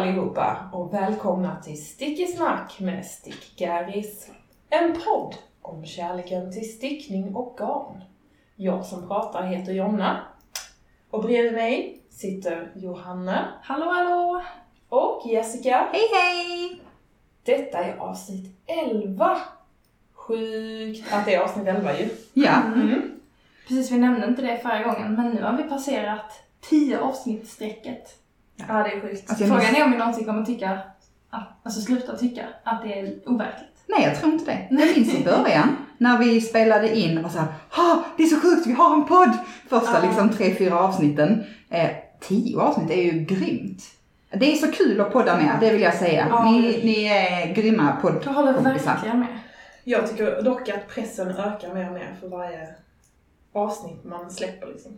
Allihopa och välkomna till Stickisnack med Stick-Garis. En podd om kärleken till stickning och garn. Jag som pratar heter Jonna. Och bredvid mig sitter Johanna Hallå hallå! och Jessica. Hej hej! Detta är avsnitt 11. Sjukt att det är avsnitt 11 ju. Ja, Mm. Precis, vi nämnde inte det förra gången, men nu har vi passerat 10 avsnittstrecket. Ja, det är sjukt. alltså Frågan minns... är om vi någonsin kommer tycka, att, alltså sluta tycka, att det är overkligt. Nej, jag tror inte det. Jag minns i början när vi spelade in och var såhär, ha, det är så sjukt, vi har en podd! Första Ja. liksom tre, fyra avsnitten. Eh, tio avsnitt är ju grymt. Det är så kul att podda med, det vill jag säga. Ja. Ni, ni är grymma Jag håller poddkompisar. verkligen med. Jag tycker dock att pressen ökar mer och mer för varje avsnitt man släpper liksom.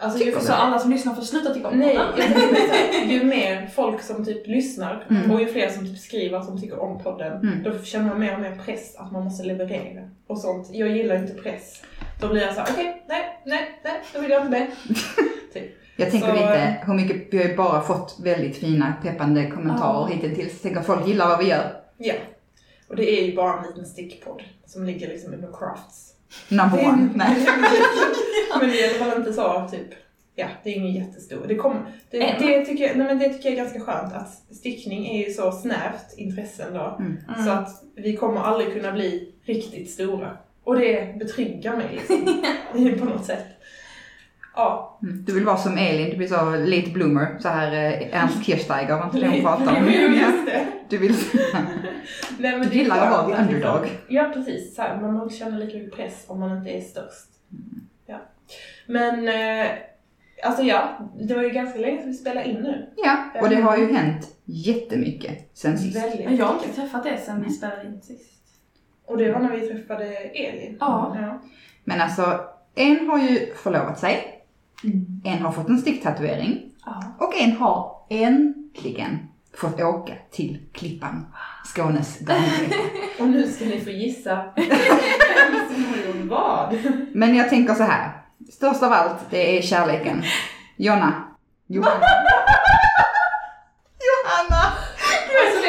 Alltså, ju, Så alla som lyssnar får sluta tycka om Nej, podden. ju mer folk som typ lyssnar Mm. och ju fler som typ skriver de tycker om podden, Mm. då känner man mer och mer press att man måste leverera och sånt. Jag gillar inte press. Då blir jag såhär, okej, nej, nej, nej, då vill jag inte med. typ. Jag tänker Så- lite hur mycket, vi har ju bara fått väldigt fina peppande kommentarer Ja. hittills. Tänker folk gillar vad vi gör. Ja. Och det är ju bara en liten stickpodd som ligger liksom under crafts. One. Nej. men det alla fall inte så typ, ja, det är ingen jättestor. Det, kom, det, det, tycker jag, nej, men det tycker jag är ganska skönt att stickning är ju så snävt intressen då. Mm. Mm. Så att vi kommer aldrig kunna bli riktigt stora. Och det betryggar mig liksom. på något sätt. Ja. Mm. Du vill vara som Elin, du blir så late bloomer, så här eh, Ernst Kirchsteiger, var inte det hon pratade om? Just det. Du vill... Nej, men Du det är gillar att vara underdog. Ja, precis. Så här, man måste känna lika mycket press om man inte är störst. Ja. Men, eh, alltså ja, det var ju ganska länge sedan vi spelade in nu. Ja, och det har ju hänt jättemycket sen sist. Väldigt Men jag har inte träffat det sen vi spelade in sist. Och det var när vi träffade Elin. Ja. ja. Men alltså, en har ju förlovat sig, en har fått en sticktatuering Ja. och en har äntligen fått åka till Klippan, Skånes garnvecka. Och nu ska ni få gissa vem vad. Men jag tänker så här, störst av allt, det är kärleken. Jonna. Johanna. Johanna! Alltså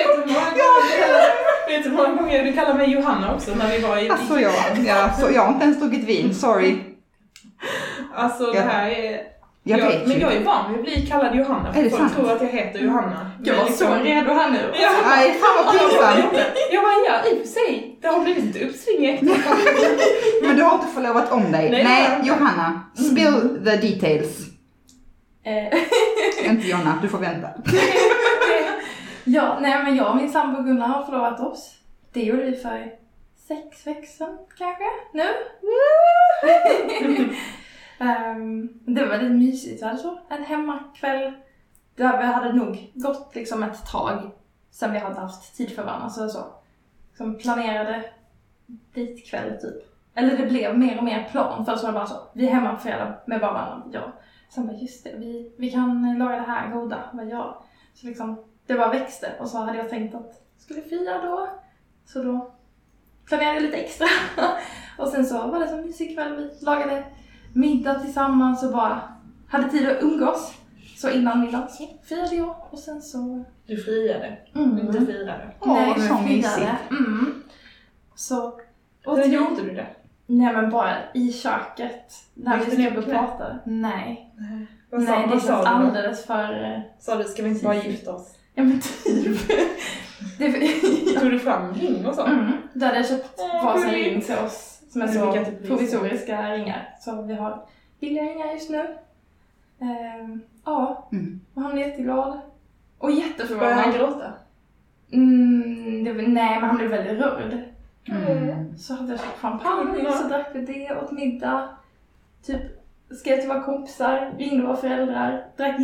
vet du hur många gånger du kallar mig Johanna också när vi var i Alltså jag, ja, så jag har inte ens druckit vin, sorry. Alltså det Ja. här är... Jag vet Men ju. jag är van vid att bli kallad Johanna Är för det folk sant? tror att jag heter Johanna. Jag var Men så liksom- redo här nu. Ja. Nej, fan vad pinsamt. Jag bara, ja i och för sig, det har blivit ett uppsving i. Men du har inte förlovat om dig. Nej, Nej, det jag. Johanna. Spill the details. Eh, Inte Jonna, du får vänta. ja, nej men jag och min sambo Gunnar har förlovat oss. Det gjorde vi för sex veckor sedan kanske, nu. Ehm, det var väldigt mysigt. Vi hade så en hemmakväll. Där vi hade nog gått liksom ett tag sen vi hade haft tid för varandra. Så, så liksom planerade ditkväll typ. Eller det blev mer och mer plan. Först var det bara så, vi är hemma på fredag med bara varandra. Ja. Sen bara just det, vi, vi kan laga det här goda. Jag Så liksom, det bara växte. Och så hade jag tänkt att jag skulle fira då. Så då planerade jag lite extra. och sen så var det så mysig kväll. Vi lagade middag tillsammans och bara hade tid att umgås. Så innan middagen så firade jag och sen så... Du friade, Mm. inte firade. Åh, Nej, så firade. Mm. Så... Och Hur gjorde du det? Nej men bara i köket. När vi stod och pratade. Nej. Vad sa, Nej, det vad känns sa du då? alldeles för... eh, Sa du, ska vi inte bara gifta oss? Ja men typ. det, Tog du fram ring och så? mm. Då hade jag köpt varsin ring till oss som är så vilka typ provisoriska ringar. Så vi har billiga ringar just nu. Ehm, ja, Mm. och han är jätteglad. Och Började han jätteförvånad. gråta? Mm, det, var- nej, men han blev väldigt rörd. Mm. Så hade jag köpt champagne, Ja. så drack vi det, åt middag. Typ skrev till våra kompisar, ringde våra föräldrar, drack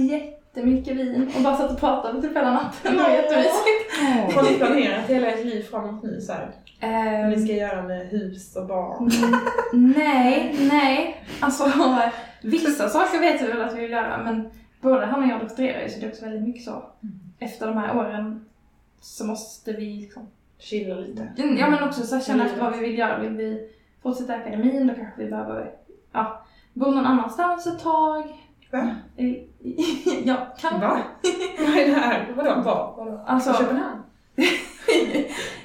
jättemycket vin och bara satt och pratade typ hela natten. Det var jättemysigt. Har ni planerat hela ert liv framåt nu så här? Ehm, ni ska göra med hus och barn? mm, nej, nej. Alltså vissa saker vet vi väl att vi vill göra men både han och jag doktorerar ju så det är också väldigt mycket så. Efter de här åren så måste vi liksom Chilla lite. Ja men också så här, känna Mm. efter vad vi vill göra. Vill vi fortsätta akademin då kanske vi behöver ja, bo någon annanstans ett tag. Va? I- Ja, kan Va? Vad Vad är det här? Vadå? Vadå? Alltså- Köpenhamn?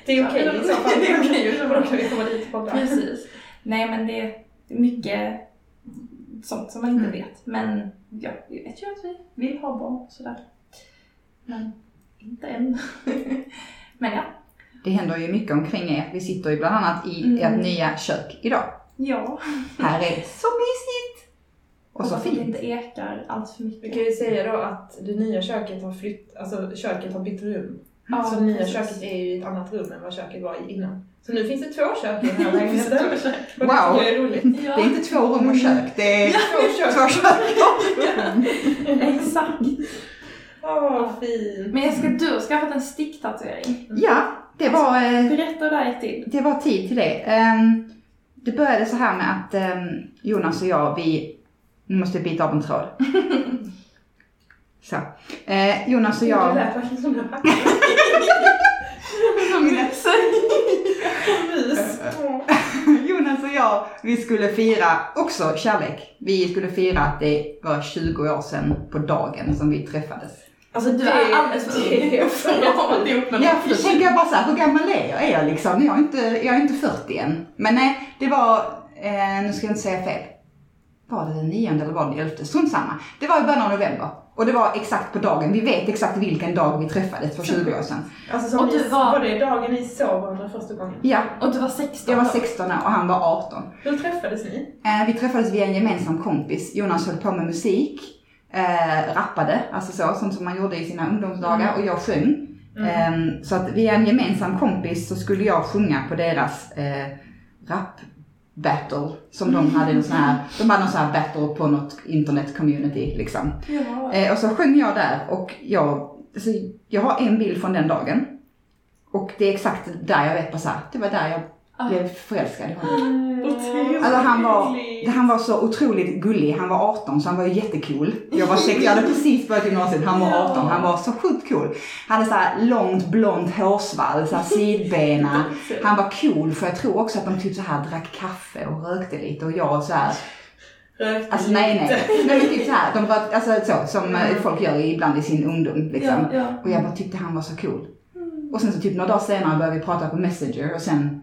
Det är okej i så fall. Det är okej fall. Då kan vi komma dit podda. Precis. Nej men det är mycket sånt som man inte Mm. vet. Men ja, vi vet ju att vi vill ha barn sådär. Men inte än. men ja. Det händer ju mycket omkring er. Vi sitter ju bland annat i Mm. ert nya kök idag. Ja. Här är det så mysigt! Och så Hoppas att det fint. inte ekar allt för Vi mycket. kan ju säga då att det nya köket har flytt, alltså köket har bytt rum. Ja, så det nya precis. köket är ju i ett annat rum än vad köket var i innan. Så nu finns det två kök i den här Det lägenheten. Och det Wow. jag är roligt. Ja, Det är inte två rum och kök, det är Två kök. två kök. exakt. Åh, vad fint. Men Jessica, du har skaffat en sticktatuering. Ja, det var, eh, Berätta hur det här gick till. det var tid till det. Ehm, Det började så här med att ehm, Jonas och jag, vi... Nu måste jag byta av en tråd. Så. Eh, Jonas och Det jag... lät verkligen som en. Jonas och jag, vi skulle fira också kärlek. Vi skulle fira att det var 20 år sedan på dagen som vi träffades. Alltså Du är alldeles för det ung för att Ja, för då tänker jag bara så här, hur gammal är jag? Är jag liksom? Jag är inte, jag är inte 40 än. Men nej, det var, eh, nu ska jag inte säga fel. Var det den nionde eller var det den elfte? Strunt samma. Det var i början av november. Och det var exakt på dagen. Vi vet exakt vilken dag vi träffades för 20 år sedan. Alltså som Och du var- var... det dagen ni såg varandra första gången? Ja, Och du var 16 jag var då? 16 år och han var 18. Hur träffades ni? Eh, vi träffades via en gemensam kompis. Jonas höll på med musik, eh, rappade, alltså så, sånt som man gjorde i sina ungdomsdagar och jag sjöng. Eh, så att via en gemensam kompis så skulle jag sjunga på deras eh, rap battle som de hade en sån här, de hade en sån här battle på något internet community liksom. Ja. Eh, och så sjöng jag där och jag, alltså, jag har en bild från den dagen. Och det är exakt där jag vet bara så här, det var där jag. Blev förälskad i honom. Mm, Otroligt. Alltså han var, han var så otroligt gullig. Han var 18 så han var ju jättecool. Jag var sex, jag hade precis börjat gymnasiet, han var Ja. 18. Han var så sjukt cool. Han hade så här långt blont hårsvall, så här sidbena. Han var cool för jag tror också att de typ så här drack kaffe och rökte lite och jag så här. Alltså nej nej. Nej men typ så här, de var, alltså så som Mm. folk gör ibland i sin ungdom liksom. Ja, ja. Och jag bara tyckte han var så cool. Och sen så typ några dagar senare började vi prata på Messenger och sen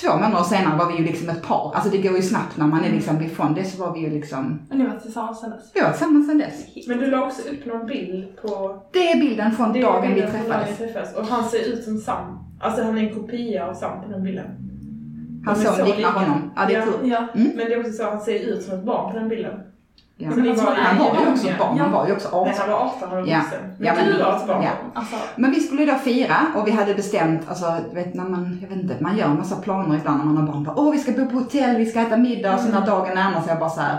två månader senare var vi ju liksom ett par. Alltså det går ju snabbt när man är liksom ifrån det så var vi ju liksom, Och ni var tillsammans sen dess? vi var tillsammans sen dess. Men du la också upp någon bild på Det är bilden från det är dagen vi bilden från dagen träffades. vi träffades. Och han ser ut som Sam. Alltså han är en kopia av Sam på den bilden. Hans De son liknar honom. Ja det är Ja. Ja. Men det är också så att han ser ut som ett barn på den bilden. Ja. Alltså, var, Han var ju också ett barn, han var ju också Nej, 18. han var 18, han var Ja. vuxen. Men, Ja, men- du var ett barn. ja. Alltså, Men vi skulle då fira och vi hade bestämt, alltså vet när man, jag vet inte, man gör en massa planer ibland när man har barn. Bara, Åh vi ska bo på hotell, vi ska äta middag och så när dagen närmar sig jag bara så här.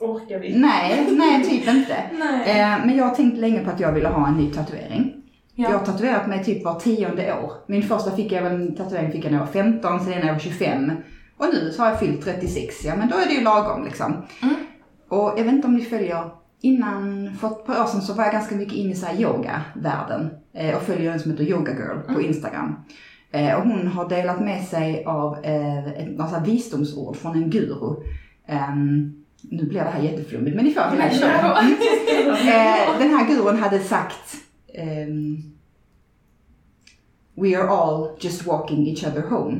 Orkar vi? nej, nej typ inte. nej. Eh, men jag har tänkt länge på att jag ville ha en ny tatuering. Ja. Jag har tatuerat mig typ var tionde år. Min första fick jag väl en tatuering fick jag när jag var 15, sen när jag var 25. Och nu så har jag fyllt 36, ja men då är det ju lagom liksom. Mm. Och jag vet inte om ni följer, innan, för ett par år sedan så var jag ganska mycket inne i så här yoga-världen. Eh, och följer en som heter Yoga Girl på Mm. Instagram. Eh, och hon har delat med sig av eh, ett massa visdomsord från en guru. Ehm, nu blir det här jätteflummigt men ni får hela kör. Eh, den här gurun hade sagt ehm, We are all just walking each other home.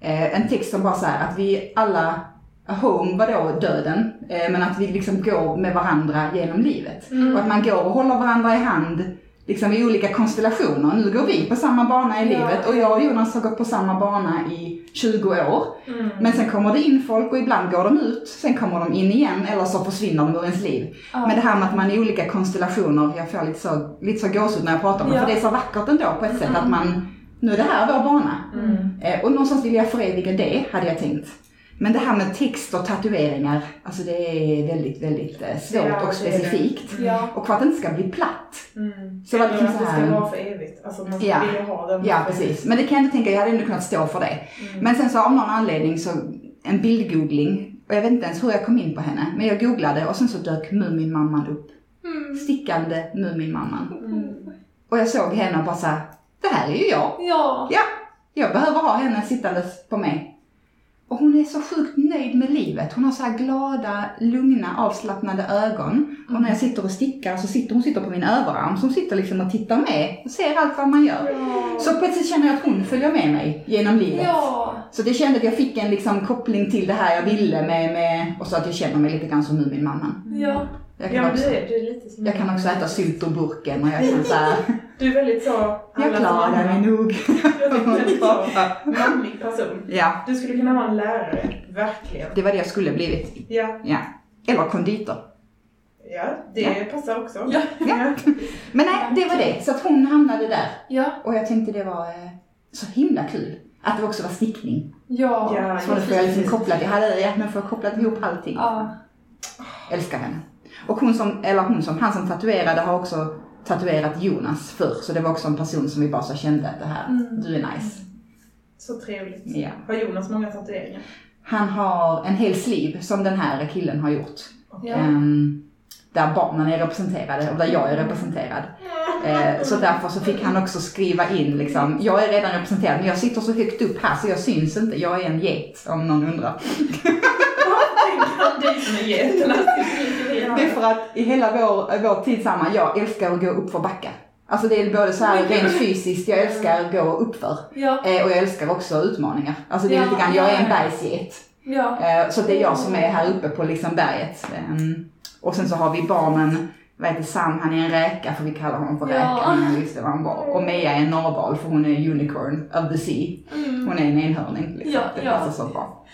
Eh, en text som bara så här att vi alla, home var då döden, eh, men att vi liksom går med varandra genom livet. Mm. Och att man går och håller varandra i hand liksom i olika konstellationer. Nu går vi på samma bana i Ja. livet och jag och Jonas har gått på samma bana i 20 år. Mm. Men sen kommer det in folk och ibland går de ut, sen kommer de in igen eller så försvinner de ur ens liv. Ja. Men det här med att man i olika konstellationer, jag får lite så, lite så gåshud när jag pratar om det, Ja. för det är så vackert ändå på ett sätt att man, nu är det här vår bana. Mm. Eh, och någonstans vill jag föreviga det, hade jag tänkt. Men det här med text och tatueringar, alltså det är väldigt, väldigt eh, svårt Ja, och det det. specifikt. Ja. Och för att det inte ska bli platt. Mm. Så det Eller liksom att så det här- ska vara för evigt. Alltså man Ja. vill ha den. Ja, precis. Men det kan jag inte tänka, jag hade ändå kunnat stå för det. Mm. Men sen så av någon anledning så, en bildgoogling, och jag vet inte ens hur jag kom in på henne, men jag googlade och sen så dök Muminmamman upp. Mm. Stickande Muminmamman. Mm. Och jag såg henne och bara såhär, det här är ju jag. Ja. Ja, jag behöver ha henne sittandes på mig. Och hon är så sjukt nöjd med livet. Hon har så här glada, lugna, avslappnade ögon. Och när jag sitter och stickar så sitter hon sitter på min överarm. Så hon sitter liksom och tittar med och ser allt vad man gör. Så plötsligt känner jag att hon följer med mig genom livet. Ja. Så det kände att jag fick en liksom koppling till det här jag ville med, med och så att jag känner mig lite grann som nu min mamma. Ja. Jag Ja kan, du också, är, du är lite som jag kan också äta sylt ur burken och jag kan så här, Du är väldigt så... jag klarar mig nog. Jag är väldigt så manlig person. Ja, Du skulle kunna vara en lärare, verkligen. det var det jag skulle blivit. Ja, Ja. Eller konditor. ja det passar också. Ja. Ja. Men nej, det var det. Så att hon hamnade där. Ja. Och jag tänkte det var eh, så himla kul. Att det också var stickning. Ja. Ja, Så då får jag liksom kopplat, jag hade, ja, nu får jag kopplat ihop allting. Ja. Älskar henne. Och hon som, eller hon som, han som tatuerade har också tatuerat Jonas förr. Så det var också en person som vi bara så kände att det här, Mm. du är nice. Så trevligt. Ja. Har Jonas många tatueringar? Han har en hel sliv som den här killen har gjort. Ja. Ehm, där barnen är representerade och där jag är representerad. Eh, så därför så fick han också skriva in liksom, jag är redan representerad men jag sitter så högt upp här så jag syns inte, jag är en get om någon undrar. Tänk han dig som är geten. Det är för att i hela vår, vår tid samman, jag älskar att gå upp för backar. Alltså det är både så här rent fysiskt, jag älskar att gå uppför. Ja. Eh, och jag älskar också utmaningar. Alltså det är Ja, lite grann, jag är en ja. bergsget. Ja. Eh, Så det är jag som är här uppe på liksom berget. Ehm, Och sen så har vi barnen, vad heter Sam, han är en räka för vi kallar honom för Ja. räka, ingen visste vad han var. Och Mea är en narval för hon är unicorn of the sea. Mm. Hon är en enhörning liksom. Ja, det ja. passar så bra.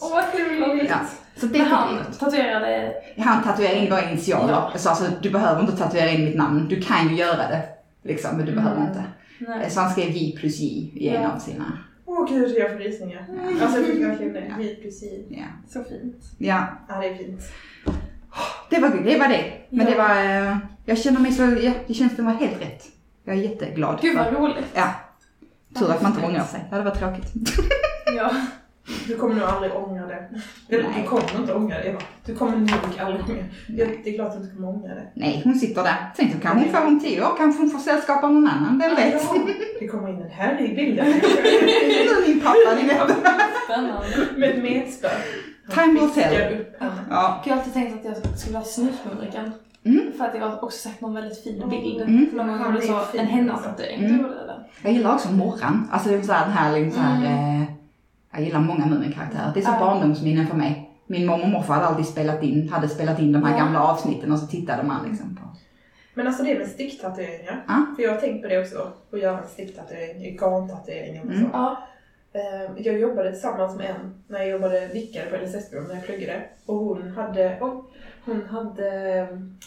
Åh vad kul. Ja. Så det Men fick han tatuerade... Han tatuerade in våra initialer. Ja. Jag sa alltså, du behöver inte tatuera in mitt namn, du kan ju göra det. Liksom, men du behöver Mm. inte. Nej. Så han skrev J plus J i en Ja. av sina. Åh gud, jag får rysningar. Alltså jag tycker verkligen det. Vi precis. Ja. Så fint. ja, Ja, det är fint. det var, det var det. Men Ja. det var, eh, jag känner mig så, ja, det känns som det var helt rätt. Jag är jätteglad. Gud för- vad roligt. Ja. Tur att man inte ångrar sig. Det hade varit tråkigt. Ja. Du kommer nog aldrig ångra det. Eller Nej. du kommer inte ångra det Eva. Du kommer nog aldrig ångra det. Är klart att du inte kommer ångra det. Nej, hon sitter där. Sen så kanske hon får om tio år, kanske hon får sällskap av någon annan. Vem vet? Ja, det kommer in en herre i bilden. Nu är min pappa, ni vet. Spännande. Med ett metspö. Time will tell. Ja. Jag har alltid tänkt att jag skulle ha snusmumriken. Mm. För att jag har också sett någon väldigt fin bild. Mm. För någon gång så, en alltså. henna-tatuering. Mm. Jag gillar också Morran. Alltså det är så här, den här, liksom så här eh, jag gillar många Mumin-karaktärer. Det är så Ja. barndomsminnen för mig. Min mormor och morfar hade alltid spelat in, hade spelat in de här Ja. gamla avsnitten och så tittade man liksom på. Men alltså det med sticktatueringar. Ja. För jag har tänkt på det också. Att göra en sticktatuering, garntatuering och så. Mm. Ja. Eh, Jag jobbade tillsammans med en när jag jobbade vickare på LSS-skolan när jag pluggade. Och hon hade, oj, hon hade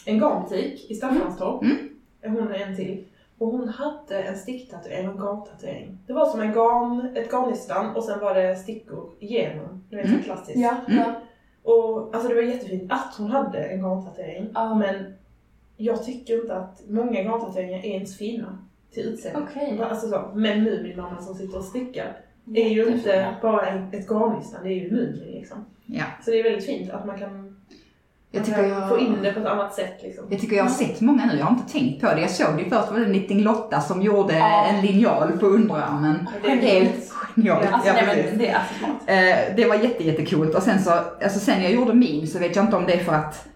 en garnbutik i Staffanstorp. Mm. Hon är en till. Och hon hade en sticktatuering och en garntatuering. Det var som en garn, ett garnnystan och sen var det stickor igenom. Du vet, Mm. klassiskt. Ja. Mm. Ja. Och alltså det var jättefint att hon hade en garntatuering. Ja. Men jag tycker inte att många garntatueringar är ens fina till utseende. Okej. Alltså så, men Muminmamman som sitter och stickar är ju inte bara en, ett garnnystan, det är ju Mumin liksom. Ja. Så det är väldigt fint att man kan, Jag man tycker jag, få in det på ett annat sätt liksom. jag tycker jag har sett många nu, jag har inte tänkt på det. Jag såg det först var det Knitting Lotta som gjorde Ja. en linjal på underarmen. Det är Helt genialt. Alltså, Ja, nej, precis. men det är alltså. Eh, det var jätte, jättecoolt och sen så, alltså sen jag gjorde min så vet jag inte om det är för att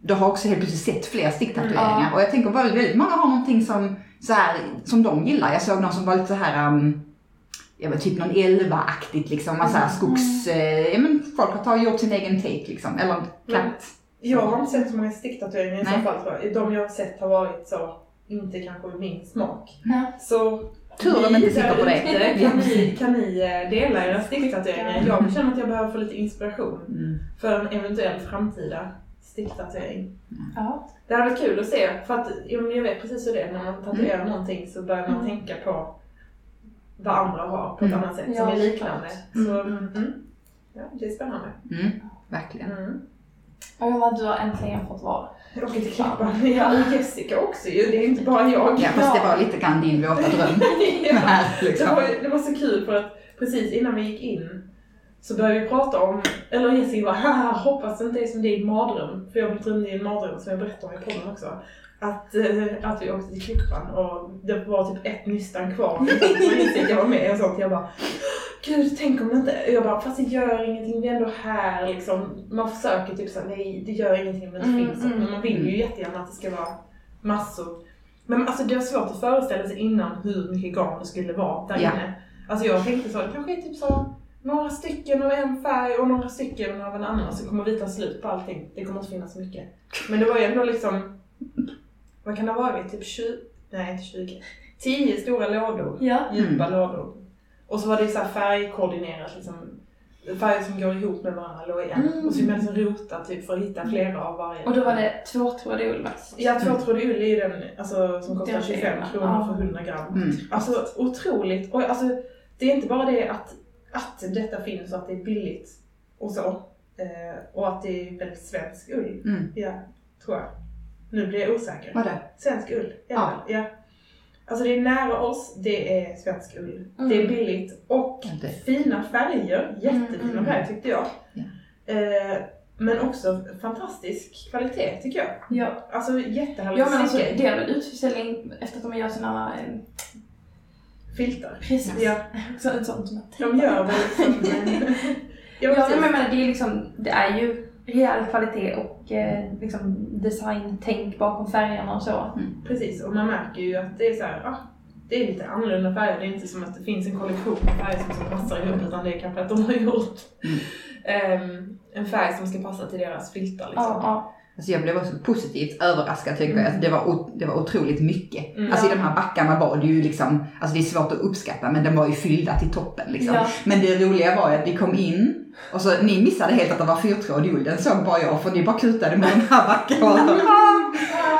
du har också helt plötsligt sett fler sticktatueringar Mm, och jag tänker väldigt, väldigt många har någonting som, så här, som de gillar. Jag såg någon som var lite så här, um, jag vet typ någon elva-aktigt liksom, alltså skogs, eh, ja men folk har tagit, gjort sin egen take liksom, eller katt. Jag har inte sett så många sticktatueringar i så Nej. fall tror jag. De jag har sett har varit så, inte kanske min smak. Ja. Så Tur de inte sitter på det. Kan ni, kan ni eh, dela era sticktatueringar? Jag känner att jag behöver få lite inspiration Mm. för en eventuell framtida sticktatuering. Ja. Det hade varit kul att se, för att jag vet precis hur det är. När man tatuerar någonting så börjar man Mm. tänka på vad andra har på ett Mm. annat sätt Ja, som är liknande. Så, Mm. mm. Ja, det är spännande. Mm. Verkligen. Och jag du har äntligen fått vara. Åker till Klippan. Ja, och Jessica också ju. Det är inte bara jag. Ja fast det var lite grann din våta dröm. Ja. här, Det liksom. var, det var så kul för att precis innan vi gick in så började vi prata om, eller Jessica bara haha hoppas det inte är som din mardröm. För jag drömde i en mardröm som jag berättade om i podden också. Att, eh, att vi åkte till Klippan och det var typ ett nystan kvar. Jessica var med och sånt. Jag bara gud tänk om det inte, jag bara fast det gör ingenting, vi är ändå här liksom. Man försöker typ såhär, nej det gör ingenting om det inte Mm, finns mm. men man vill ju jättegärna att det ska vara massor. Men alltså det var svårt att föreställa sig innan hur mycket garn det skulle vara där inne. Alltså jag tänkte så, det kanske är typ så några stycken av en färg och några stycken av en annan så kommer vi ta slut på allting. Det kommer inte finnas mycket. Men det var ju ändå liksom, vad kan det ha varit? Typ 20, nej inte 20, 10 stora lådor Ja. djupa lådor. Och så var det så här färgkoordinerat liksom. Färger som går ihop med varandra låg i en. Mm. Och så fick man liksom rota typ för att hitta flera av varje. Och då var det tvåtrådig ull mest. Ja, tvåtrådig ull är ju den alltså, som kostar Den 25 delen, kronor ja. för 100 gram. Mm. Alltså otroligt. Och alltså, det är inte bara det att, att detta finns och att det är billigt och så. Eh, och att det är väldigt svensk ull. Mm. Ja, tror jag. Nu blir jag osäker. Vad det? Svensk ull, Ja. ja. Alltså det är nära oss, det är svensk ull. Mm. Det är billigt och det- fina färger. Jättefina Mm. färger tyckte jag. Ja. Eh, men också fantastisk kvalitet tycker jag. Ja. Alltså jättehärligt Ja men alltså det är väl utförsäljning efter att de gör sina... Eh, Filtar. precis. Ja, Så, en sån som de gör väl liksom. Ja, men, men det är liksom, det är ju rejäl kvalitet och eh, liksom designtänk bakom färgerna och så. Precis, och man märker ju att det är så här, ah, det är lite annorlunda färger. Det är inte som att det finns en kollektion med färger som ska passa ihop utan det är kanske att de har gjort Mm. ehm, en färg som ska passa till deras filtar liksom. Ja, ja. Alltså jag blev också positivt överraskad tycker jag. Alltså det, var, det var otroligt mycket. Mm. Alltså i de här backarna var det ju liksom, alltså det är svårt att uppskatta men de var ju fyllda till toppen liksom. Ja. Men det roliga var ju att vi kom in och så ni missade helt att det var fyrtrådig ull, den såg bara jag för ni bara kutade med de här backarna.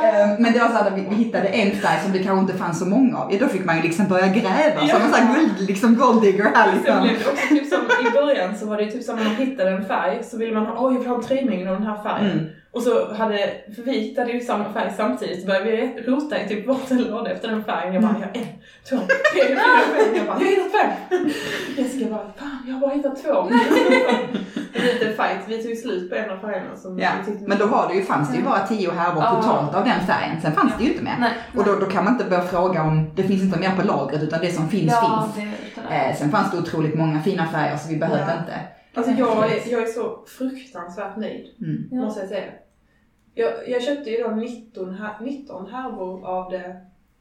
Eh, Men det var så här, vi, vi hittade en färg som det kanske inte fanns så många av. Ja, då fick man ju liksom börja gräva Ja. som en sån här guld, liksom golddigger här liksom. också typ som i början så var det typ som när man hittade en färg så ville man ha, oj jag vill ha en tröjmängd av den här färgen. Mm. Och så hade, för vi hittade ju samma färg samtidigt så började vi rota i typ varsin låda efter den färgen. Jag bara, jag har en, två, tre, fyra, fem. Jag bara, jag har hittat fem! Jessica bara, fan jag har bara hittat två. Lite fight, vi tog slut på en av färgerna som Ja, vi men då var det ju, fanns det ju bara tio härvor Ja. totalt av den färgen. Sen fanns det ju inte mer. Nej. Och då, då kan man inte börja fråga om, det finns inte mer på lagret utan det som finns ja, finns. Det, det. Eh, sen fanns det otroligt många fina färger så vi behövde Ja. inte. Alltså jag är, jag är så fruktansvärt nöjd, Mm. Måste jag säga. Jag, jag köpte ju då 19, här, 19 härvor av det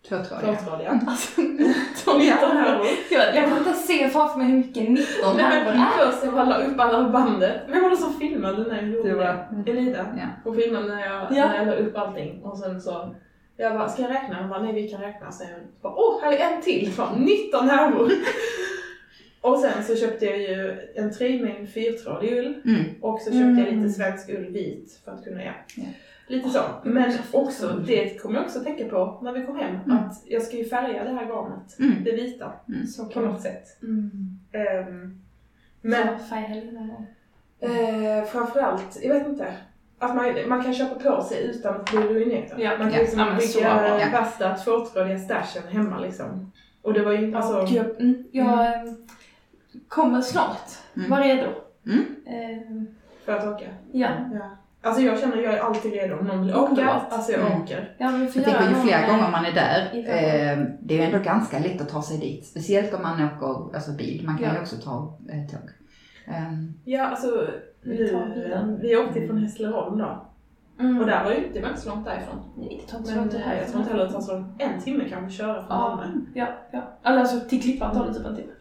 Tvåtrådiga. tvåtrådiga. Alltså, 19 härvor. jag, jag kan inte se framför mig hur mycket 19 Nej, härvor är. först jag bara la upp alla bandet. Vem var det som filmade när jag gjorde Det var- Elida. Ja. Hon filmade när jag, Ja. när jag la upp allting. Och sen så, jag bara, ska jag räkna? Han bara, nej vi kan räkna. Så jag bara, åh, här är en till! Bara, 19 härvor! Och sen så köpte jag ju en tröjmängd fyrtrådig ull. Mm. Och så köpte jag Mm. lite svensk ull vit för att kunna, ja. Ja. Lite så. Men också det kommer jag också tänka på när vi kom hem. Mm. Att jag ska ju färga det här garnet. Mm. Det vita. Så På något sätt. Mm. Ehm, men gång. Eh, framförallt, jag vet inte. Att man, man kan köpa på sig utan att bli ruinerad. Ja, man kan ja. liksom Ja, bygga. Ja. värsta tvåtrådiga stashen hemma liksom. Och det var ju inte, alltså... Jag, mm, jag eh, kommer snart Mm. vara redo. Mm. Eh, För att åka. ja. Ja. Alltså jag känner jag är alltid redo om någon vill åka. Underbart. Alltså jag Mm. åker. ja, men vi får Jag tänker ju eh, gånger man är där, eh, det är ju ändå ganska lätt att ta sig dit. Speciellt om man åker alltså bil. Man kan Ja. ju också ta eh, tåg. Ehm, Ja, alltså Vi vi åkte från Hässleholm då. Mm. Och där var ju inte, det var inte så långt därifrån. Nej, det tar inte så Men lång tid eh, jag tror inte heller det tar så lång- en timme kanske köra från Ja. Malmö. Ja, ja. Alltså till Klippan tar det typ en timme.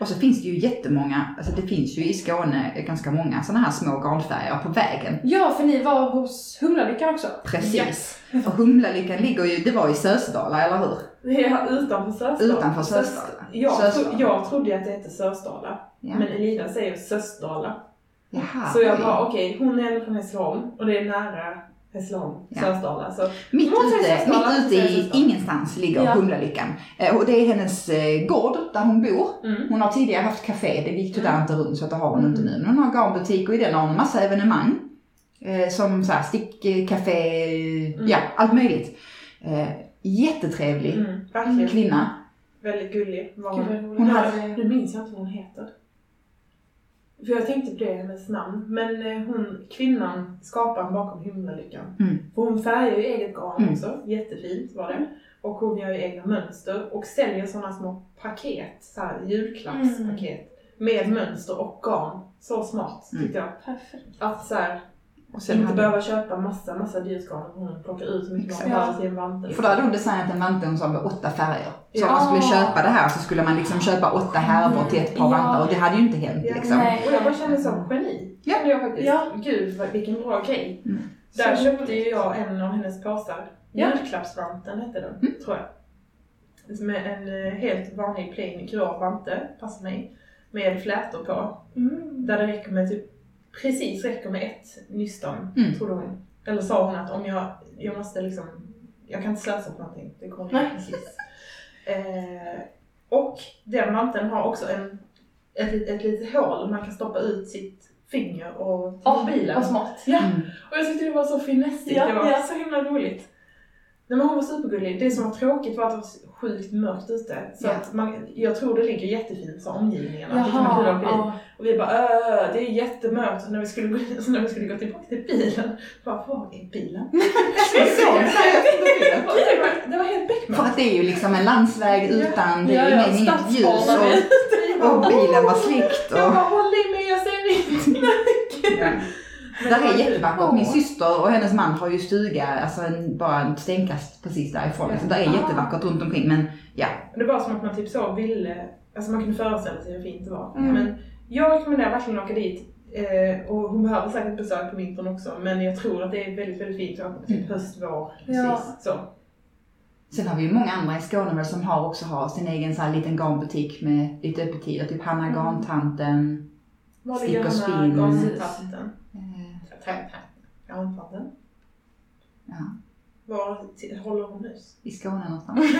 Och så finns det ju jättemånga, alltså det finns ju i Skåne ganska många sådana här små garnfärger på vägen. Ja, för ni var hos Humlalyckan också. Precis. Och Humlalyckan ligger ju, det var i Sösdala, eller hur? Är utanför Sösdala. Utanför Sös- Sösdala. Jag, Sösdala. tro, jag trodde att det hette Sösdala. Ja. Men Elida säger Sösdala. Jaha. Så jag bara, okej, hon är från Hässleholm och det är nära Hässleholm, Ja. Sösdala. Så Mitt ute, Sösdala? mitt ute Måste jag i ingenstans ligger Ja. Humlalyckan. Eh, Och det är hennes eh, gård där hon bor. mm. Hon har tidigare haft café, det gick tyvärr inte runt så att det har hon Mm. inte nu. Men hon har garnbutik och i den har hon en massa evenemang. Eh, som så här stickcafé, Mm. ja allt möjligt. Jättetrevlig Mm, verkligen. kvinna. Väldigt gullig var Gud, hon. roligt. Hon Nu- hade- Nu minns jag inte vad hon heter. För jag tänkte på det, hennes namn. Men eh, hon, kvinnan, skaparen bakom Himlalyckan. Mm. För hon färgar ju eget garn Mm. också. Jättefint var det. Och hon gör ju egna mönster och säljer sådana små paket, så här julklappspaket. med mönster och garn. Så smart tyckte jag. Perfekt. Att så här, Och sen inte hade, behöva köpa massa, massa garn. Hon plockar ut hur mycket man behöver till en vante. för då hade hon designat en vante hon sa med åtta färger. Så Ja. om man skulle köpa det här så skulle man liksom köpa åtta härvor till ett par Ja. vantar och det hade ju inte hänt Ja, liksom. nej. Och jag bara kände som geni. Ja. Kände jag faktiskt. Ja. Gud vilken bra grej. Mm. Där Så- köpte ju jag en av hennes påsar. Ja. Julklappsvanten hette den, Mm. tror jag. Med en eh, helt vanlig plain grå vante, passar mig. Med flätor på. Mm. Där det räcker med typ, precis räcker med ett nystan, Mm. trodde hon. Eller sa hon att om jag, jag måste liksom, jag kan inte slösa på någonting. Det kommer räcka precis. Eh, och den vanten har också en, ett, ett litet hål man kan stoppa ut sitt finger och Åh, mobilen. vad smart. Ja, Mm. och jag tyckte det var så finessigt. Ja, det var ja. så himla roligt. Nej, men hon var supergullig. Det som var tråkigt var att det var sjukt mörkt ute. Så Ja. att man, jag tror det ligger jättefint för omgivningarna. Det kan kul att åka ja. Och vi bara äh, det är jättemörkt. Och när vi skulle gå, så när vi skulle gå tillbaka till bilen, bara var är bilen? Det, var, helt För beckmörkt. att det är ju liksom en landsväg utan, det är Ja, ja, inget ljus och, och bilen var släckt Jag bara håll i mig, jag ser ingenting. Ja. Där är jättevackert. Min syster och hennes man har ju stuga, alltså en, bara en stenkast precis därifrån. Ja. Så där är Ah. jättevackert runt omkring men ja. Det var som att man typ så ville, alltså man kunde föreställa sig hur fint det var. Mm. Men jag rekommenderar verkligen att åka dit. Eh, och hon behöver säkert besök på vintern också. Men jag tror att det är väldigt, väldigt fint att typ höst, vår. Ja. Precis. Så. Sen har vi ju många andra i Skåne som har också har sin egen så här liten garnbutik med lite öppettider. Typ Hanna Mm. Garntanten. Stick och Hanna spinn. Garntanten? Eh, Garntanten? ja, Var håller hon hus? i Skåne någonstans.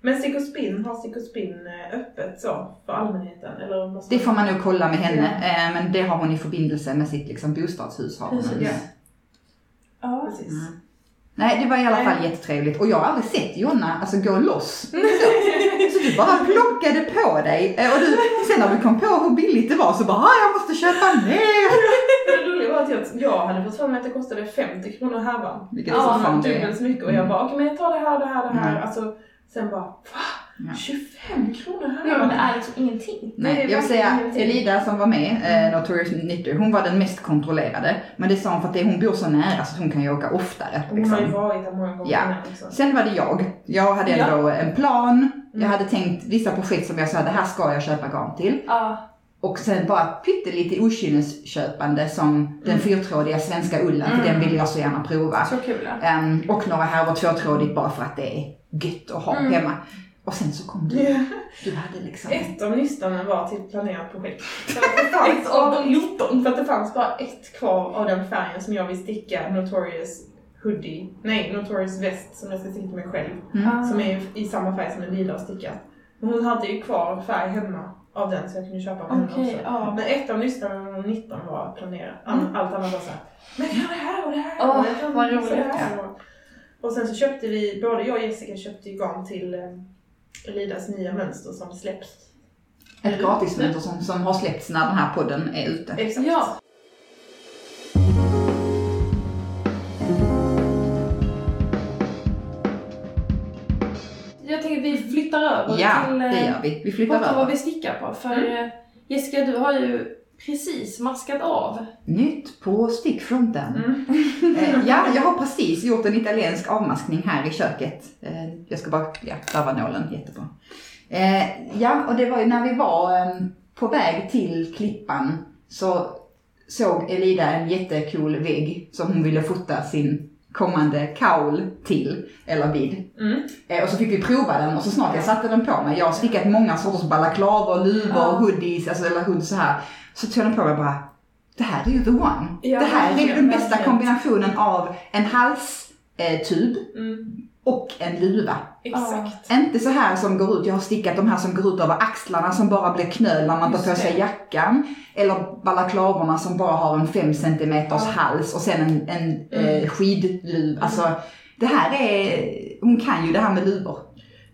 Men Stick och Spinn, har Stick och Spinn eh, öppet så för allmänheten? Eller måste Det får man nog kolla med henne. Eh, men det har hon i förbindelse med sitt liksom, bostadshus. Har hon. Precis. Ja, Ja. precis. Mm. Nej, det var i alla fall Nej. jättetrevligt. Och jag har aldrig sett Jonna alltså, gå loss. Så, så du bara plockade på dig. Eh, Och du, sen när du kom på hur billigt det var så bara, "Ah, jag måste köpa mer. Men det roliga var att jag, jag hade fått för mig att det kostade 50 kronor härvan. Vilket är ja, fortfarande dubbelt så mycket. Och jag bara, okej men jag tar det här, det här, det här. Mm. Alltså, sen bara, va? Ja. 25 kronor Ja, men det är liksom ingenting. Nej, det jag vill säga. Elida som var med, eh, Notorious Knitter, hon var den mest kontrollerade. Men det sa hon för att det, hon bor så nära så att hon kan ju åka oftare. Hon har ju Liksom. varit där många gånger Ja. innan. Sen var det jag. Jag hade ändå en plan. Jag hade tänkt vissa projekt som jag sa, det här ska jag köpa garn till. Ja. Och sen bara pyttelite okynnesköpande som den fyrtrådiga svenska ullen, för Mm. den vill jag så gärna prova. Så kul. Ehm, och några härvor tvåtrådigt bara för att det är gött att ha Mm. hemma. Och sen så kom du. Ja. Du hade liksom... Ett av nystanen var till planerat projekt. För Ett av de 19. För att det fanns bara ett kvar av den färgen som jag vill sticka Notorious hoodie, nej Notorious väst som jag ska sticka till mig själv. Mm. Som är i samma färg som en lila har stickat. Men hon hade ju kvar färg hemma av den så jag kunde köpa henne Okej, också. ja. Men ett av nystanen och 19 var planerat. An- Mm. Allt annat var såhär, men jag kan det här och det här. Åh, och jag kan vad det roligt. här. Och, och sen så köpte vi, både jag och Jessica köpte garn till eh, Lidas nya mönster som släpps. Ett gratismönster som, som har släppts när den här podden är ute. Exakt. Ja. Vi flyttar över Ja, till eh, det gör vi. Vi flyttar prata vad över. vi stickar på. För Mm. eh, Jessica, du har ju precis maskat av. Nytt på stickfronten. Mm. Eh, ja, jag har precis gjort en italiensk avmaskning här i köket. Eh, jag ska bara, ja, där var nålen, jättebra. Eh, ja, och det var ju när vi var eh, på väg till Klippan så såg Elida en jättecool vägg som hon ville fota sin kommande kaul till, eller vid. Mm. Eh, och så fick vi prova den och så snart jag satte den på mig, jag har stickat många sorters balaklavor, luvor, Ja. hoodies, alltså, eller hoods så här. Så tog jag den på mig och bara, det här är ju the one. Ja, det här är ju den bästa kombinationen av en halstub eh, Mm. Och en luva. Exakt. Inte så här som går ut, jag har stickat de här som går ut över axlarna som bara blir knöl när man tar på sig jackan. Eller balaklavorna som bara har en 5 cm Ja. hals och sen en, en Mm. eh, skidluv. Alltså det här är, hon kan ju det här med luvor.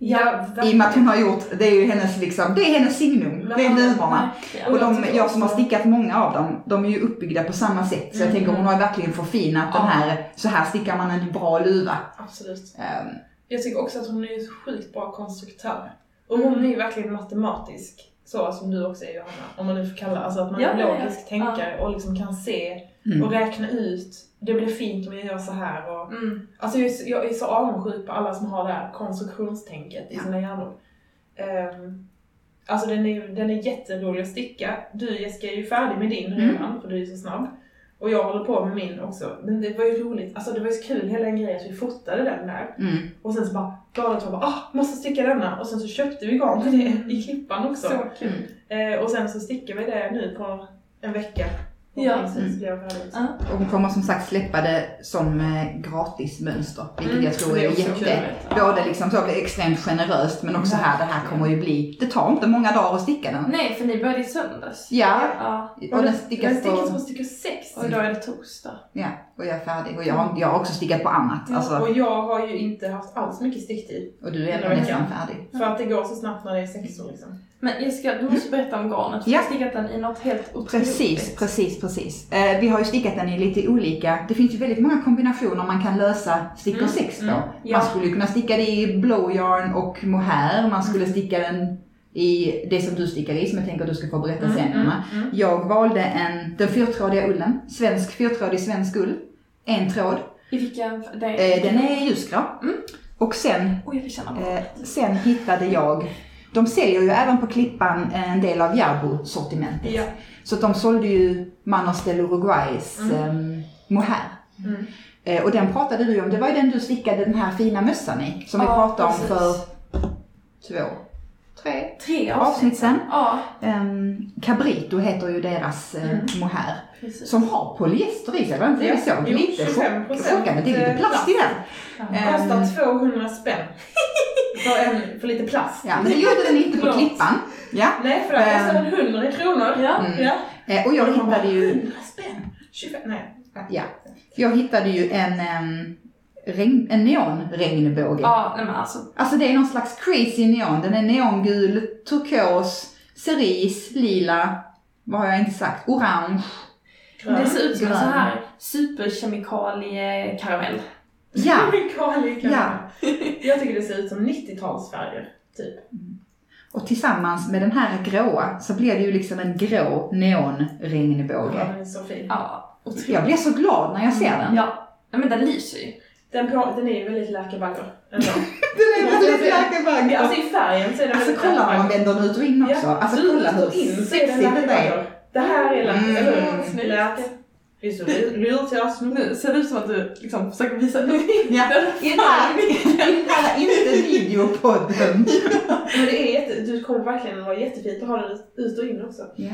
Ja, I och med att hon har gjort, det är ju hennes liksom, det är hennes signum. Det är luvorna. Och de, jag som har stickat många av dem, de är ju uppbyggda på samma sätt. Så jag Mm. tänker hon har verkligen förfinat den Ja. här, så här stickar man en bra luva. Absolut. Ehm, Jag tycker också att hon är en sjukt bra konstruktör. Och hon är ju verkligen matematisk. så som du också är Johanna, om man nu får kalla alltså att man Ja, är ja, ja. logisk tänkare och liksom kan se Mm. och räkna ut, det blir fint om jag gör så här och Mm. Alltså jag är, så, jag är så avundsjuk på alla som har det här konstruktionstänket i Ja. sina hjärnor. Um, alltså den är, den är jätterolig att sticka. Du Jessica är ju färdig med din Mm. redan, för du är så snabb. Och jag håller på med min också. Men det var ju roligt, alltså det var ju så kul hela en grej att vi fotade den där. Mm. Och sen så bara, båda två bara ah, måste sticka denna. Och sen så köpte vi garn till det i Klippan också. Så kul. Eh, och sen så stickar vi det nu på en vecka. Ja. Färdig. Ja. Och hon kommer som sagt släppa det som eh, gratismönster, vilket Mm, jag tror är är, jätte, kul. både liksom så extremt generöst men också här, det här kommer ju bli, det tar inte många dagar att sticka den. Nej, för ni började i söndags. Ja, Ja. och den den Den stickas stickas på, på stycke sex. Och idag är det torsdag. ja, och jag är färdig. Och jag har, jag har också stickat på annat, Ja, alltså, och jag har ju inte haft alls mycket sticktid. och du är ändå nästan färdig. För att det går så snabbt när det är sexor liksom. Men Jessica, du måste berätta om garnet. För Ja. jag har stickat den i något helt otroligt. Precis, precis, precis. Eh, vi har ju stickat den i lite olika, det finns ju väldigt många kombinationer man kan lösa stickor Mm, 6 då. mm, ja. Man skulle kunna sticka det i blow yarn och mohair, man skulle sticka den i det som du stickar i, som jag tänker att du ska få berätta Mm, sen mm, mm. Jag valde en, den fyrtrådiga ullen, svensk fyrtrådig svensk ull. En tråd. I vilken? Eh, den är ljusgrå. Mm. Och sen, på eh, sen hittade jag, de säljer ju även på Klippan en del av Järbo-sortimentet. Ja. Så att de sålde ju Manos del Uruguays Mm. eh, mohair. Mm. Eh, och den pratade du om, det var ju den du stickade den här fina mössan i. Som vi Ja, pratade om precis. för två, tre Tre avsnitt sen. Ja, Um, Cabrito heter ju deras eh, Mm. mohair. precis. Som har polyester i sig, var det inte det vi såg? Jo, Lite 25% chock- chockande, det är lite plast i den. Ja. Eh, Kostar 200 spänn. för, en, för lite plast. Ja, men det gjorde den inte på. Klippan. Ja. Nej, för det Ehm. väl 100 kronor. Ja. Mm. Ja. Eh, och jag hittade ju 100 spänn? 25? Nej. Ja. Jag hittade ju en, um, regn, en neonregnbåge. Ja, nej men alltså. Alltså det är någon slags crazy neon. Den är neongul, turkos, cerise, lila, vad har jag inte sagt, orange. Det ser ut som en grön. så här superkemikalie-karamell. Ja, Kemikalier kan Ja. Jag tycker det ser ut som 90-talsfärger, typ. och tillsammans med den här gråa så blir det ju liksom en grå neonregnbåge. Ja, den är så fin. Ja, otroligt. Jag blir så glad när jag ser den. Ja, nej men den lyser ju. Den, på, den är ju väldigt läkebanger ändå. Den är väldigt Ja, läkebanger. Alltså i färgen så är den Alltså kolla när man vänder den ut och in också. Alltså ut kolla hur och in så är sexigt det är. Det här är läke, Mm. eller hur? Snyggt. Läke. Visst, du lurar till oss nu. Ser det ut som att du liksom försöker visa upp Ja. den I den här, i den här inte videopodden. Men det är jätte, du kommer verkligen vara jättefint att ha den ut och in också. Ja.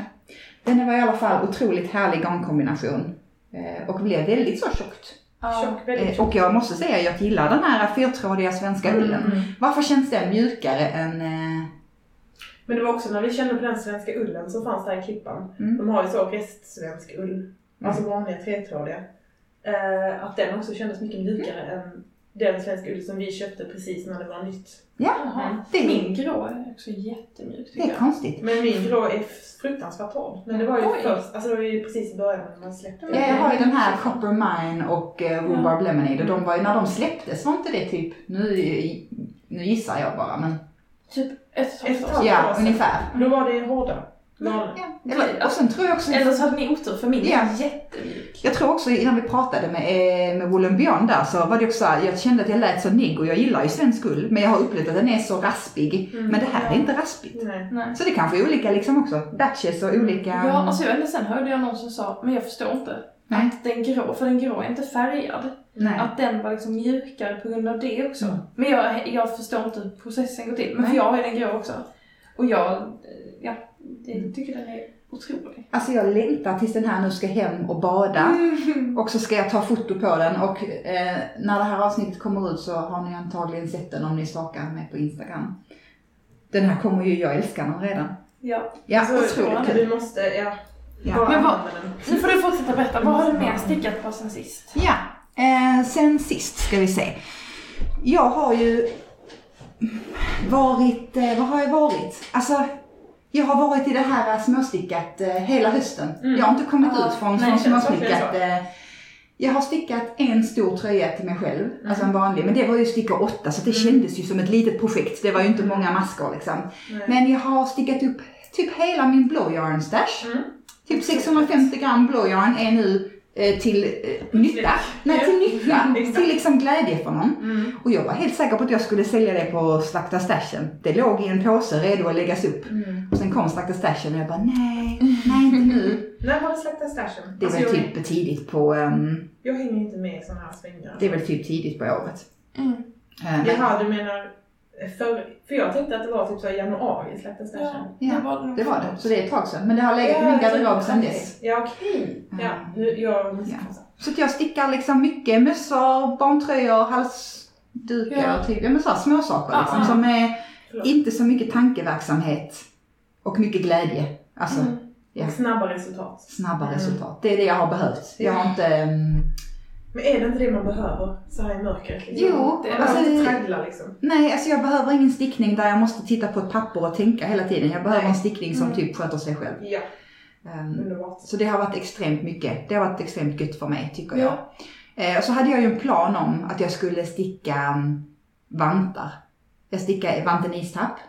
Den var i alla fall otroligt härlig garnkombination. Eh, och blev väldigt så tjockt. Ja. Tjock, Eh, tjock. och jag måste säga, jag gillar den här fyrtrådiga svenska ullen. Mm. Varför känns den mjukare än... Eh, Men det var också när vi kände på den svenska ullen som fanns där i Klippan. Mm. De har ju så restsvensk ull, alltså vanliga tretrådiga. Eh, att den också kändes mycket mjukare än den svenska ull som vi köpte precis när det var nytt. ja, det är, Min grå är också jättemjuk det är jag. konstigt. Men min grå är fruktansvärt torr. Men det var ju Oj. först, alltså det var ju precis i början när man släppte Ja, jag har ju den här Copper Mine och eh, Rhubarb Lemonade och de var ju, när de släpptes var inte det typ, nu, nu gissar jag bara men Typ ett och ett halvt år. ja, sedan. ungefär. Då var det hårda. Ja, eller, och sen tror jag också, Eller så hade ni otur för min Ja. är jättemjuk. jag tror också innan vi pratade med, eh, med Woolen Beyond där så var det också jag kände att jag lät så nigg och jag gillar ju svensk ull men jag har upplevt att den är så raspig. Mm. Men det här är inte raspigt. Nej. Nej. Så det kanske är olika liksom också. Batches och olika... Ja, alltså jag sen hörde jag någon som sa, men jag förstår inte. Nej. Att den grå, för den grå är inte färgad. Nej. Att den var liksom mjukare på grund av det också. Mm. Men jag, jag förstår inte hur processen går till. Men för jag har ju den grå också. Och jag, eh, ja, jag tycker den är otrolig. Alltså jag längtar tills den här nu ska hem och bada. Mm. Och så ska jag ta foto på den och eh, när det här avsnittet kommer ut så har ni antagligen sett den om ni stalkar mig på Instagram. Den här kommer ju, jag älskar den redan. Ja. Ja, Alltså, otroligt Du måste, ja. Ja. Men vad-. Nu får du fortsätta berätta, vad har du mer stickat på sen sist? Ja, eh, sen sist ska vi se. Jag har ju varit, eh, vad har jag varit? Alltså, jag har varit i det här småstickat eh, hela hösten. Mm. Jag har inte kommit Ja, ut från, nej, från småstickat. Eh, jag har stickat en stor tröja till mig själv, Mm. alltså en vanlig, men det var ju stickor åtta så det Mm. kändes ju som ett litet projekt. Det var ju inte många maskor liksom. Nej. Men jag har stickat upp typ hela min blowjarn stash. Mm. Typ 650 gram blowjarn är nu till eh, nytta. Nej, till nytta. Till liksom glädje för någon. Mm. Och jag var helt säker på att jag skulle sälja det på Slakta Stashen. Det låg i en påse redo att läggas upp. Mm. Och sen kom Slakta Stashen och jag bara nej, nej inte nu. När var det släppta stashen? Det Alltså, väl jag, typ tidigt på, ehm, jag hänger inte med i sådana här svängar. det är väl typ tidigt på året. Mm. Eh, Jaha, du menar för, för jag tänkte att det var typ så här januari släppta stashen. Ja, det var det var det. Så det är ett tag sedan. Men det har legat i min garderob sedan dess. Ja, okej. Ja, Mm. nu, jag missuppfattade. Så att jag stickar liksom mycket mössor, barntröjor, halsdukar, Ja. typ, ja men så här små saker Ja, liksom, ja. som är Förlåt. inte så mycket tankeverksamhet och mycket glädje. Alltså Mm. Ja. Snabba resultat. snabba Mm. resultat. Det är det jag har behövt. Jag har inte... ehm, Men är det inte det man behöver så här i mörkret? Liksom? Jo, det är alltså, inte traggla liksom. nej, alltså jag behöver ingen stickning där jag måste titta på ett papper och tänka hela tiden. Jag behöver Nej. en stickning som Mm. typ sköter sig själv. Ja, Ehm, underbart. Så det har varit extremt mycket. Det har varit extremt gött för mig, tycker jag. Ja. Eh, och så hade jag ju en plan om att jag skulle sticka mm, vantar. Jag stickade vanten istapp.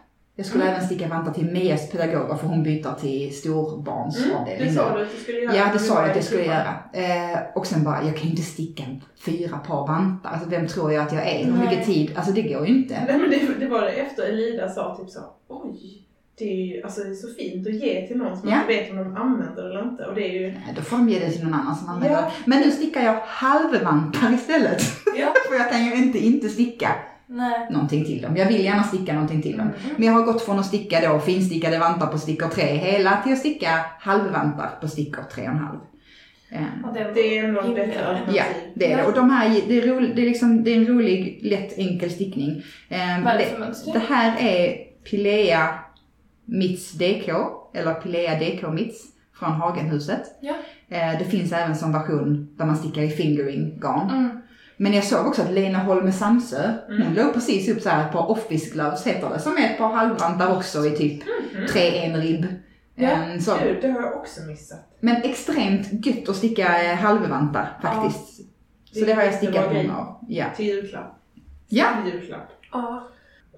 Jag skulle Mm. även sticka vantar till Mias pedagoger för hon byter till storbarnsavdelning. Det sa du att du skulle göra. Ja, det sa jag att jag skulle göra. Eh, och sen bara, jag kan ju inte sticka fyra par vantar. Alltså vem tror jag att jag är? Hur mycket tid? Alltså det går ju inte. Nej men det, det var det efter Elida sa typ så oj, det är ju alltså, det är så fint att ge till någon som Ja. inte vet om de använder det eller inte. Och det är ju... Nej, Då får de ge det till någon annan som använder Ja. det. Men nu stickar jag halvvantar istället. Ja. för jag kan ju inte inte sticka Nej. någonting till dem. Jag vill gärna sticka någonting till dem. Mm. Men jag har gått från att sticka då finstickade vantar på stickor 3 hela till att sticka halvvantar på stickor 3,5. Eh, Ja, det, Det är rimligare. bättre alternativ. Ja, det är det. Och de här, det är, rolig, det är, liksom, det är en rolig, lätt, enkel stickning. Eh, Vad är det det, för mönster? det här är Pilea Mitts DK, eller Pilea DK Mitts från Hagenhuset. Ja. Eh, det finns även som version där man stickar i fingering garn. Mm. Men jag såg också att Lena Holme Samsö, hon Mm. låg precis upp så här ett par office gloves heter det, som är ett par halvvantar också i typ Mhm. tre en ribb. Ja, Eh, så, Gud, det har jag också missat. men extremt gött att sticka eh, halvvantar faktiskt. Det Så det har jag stickat många av. Ja. Till julklapp. Ja. Till julklapp. Ja.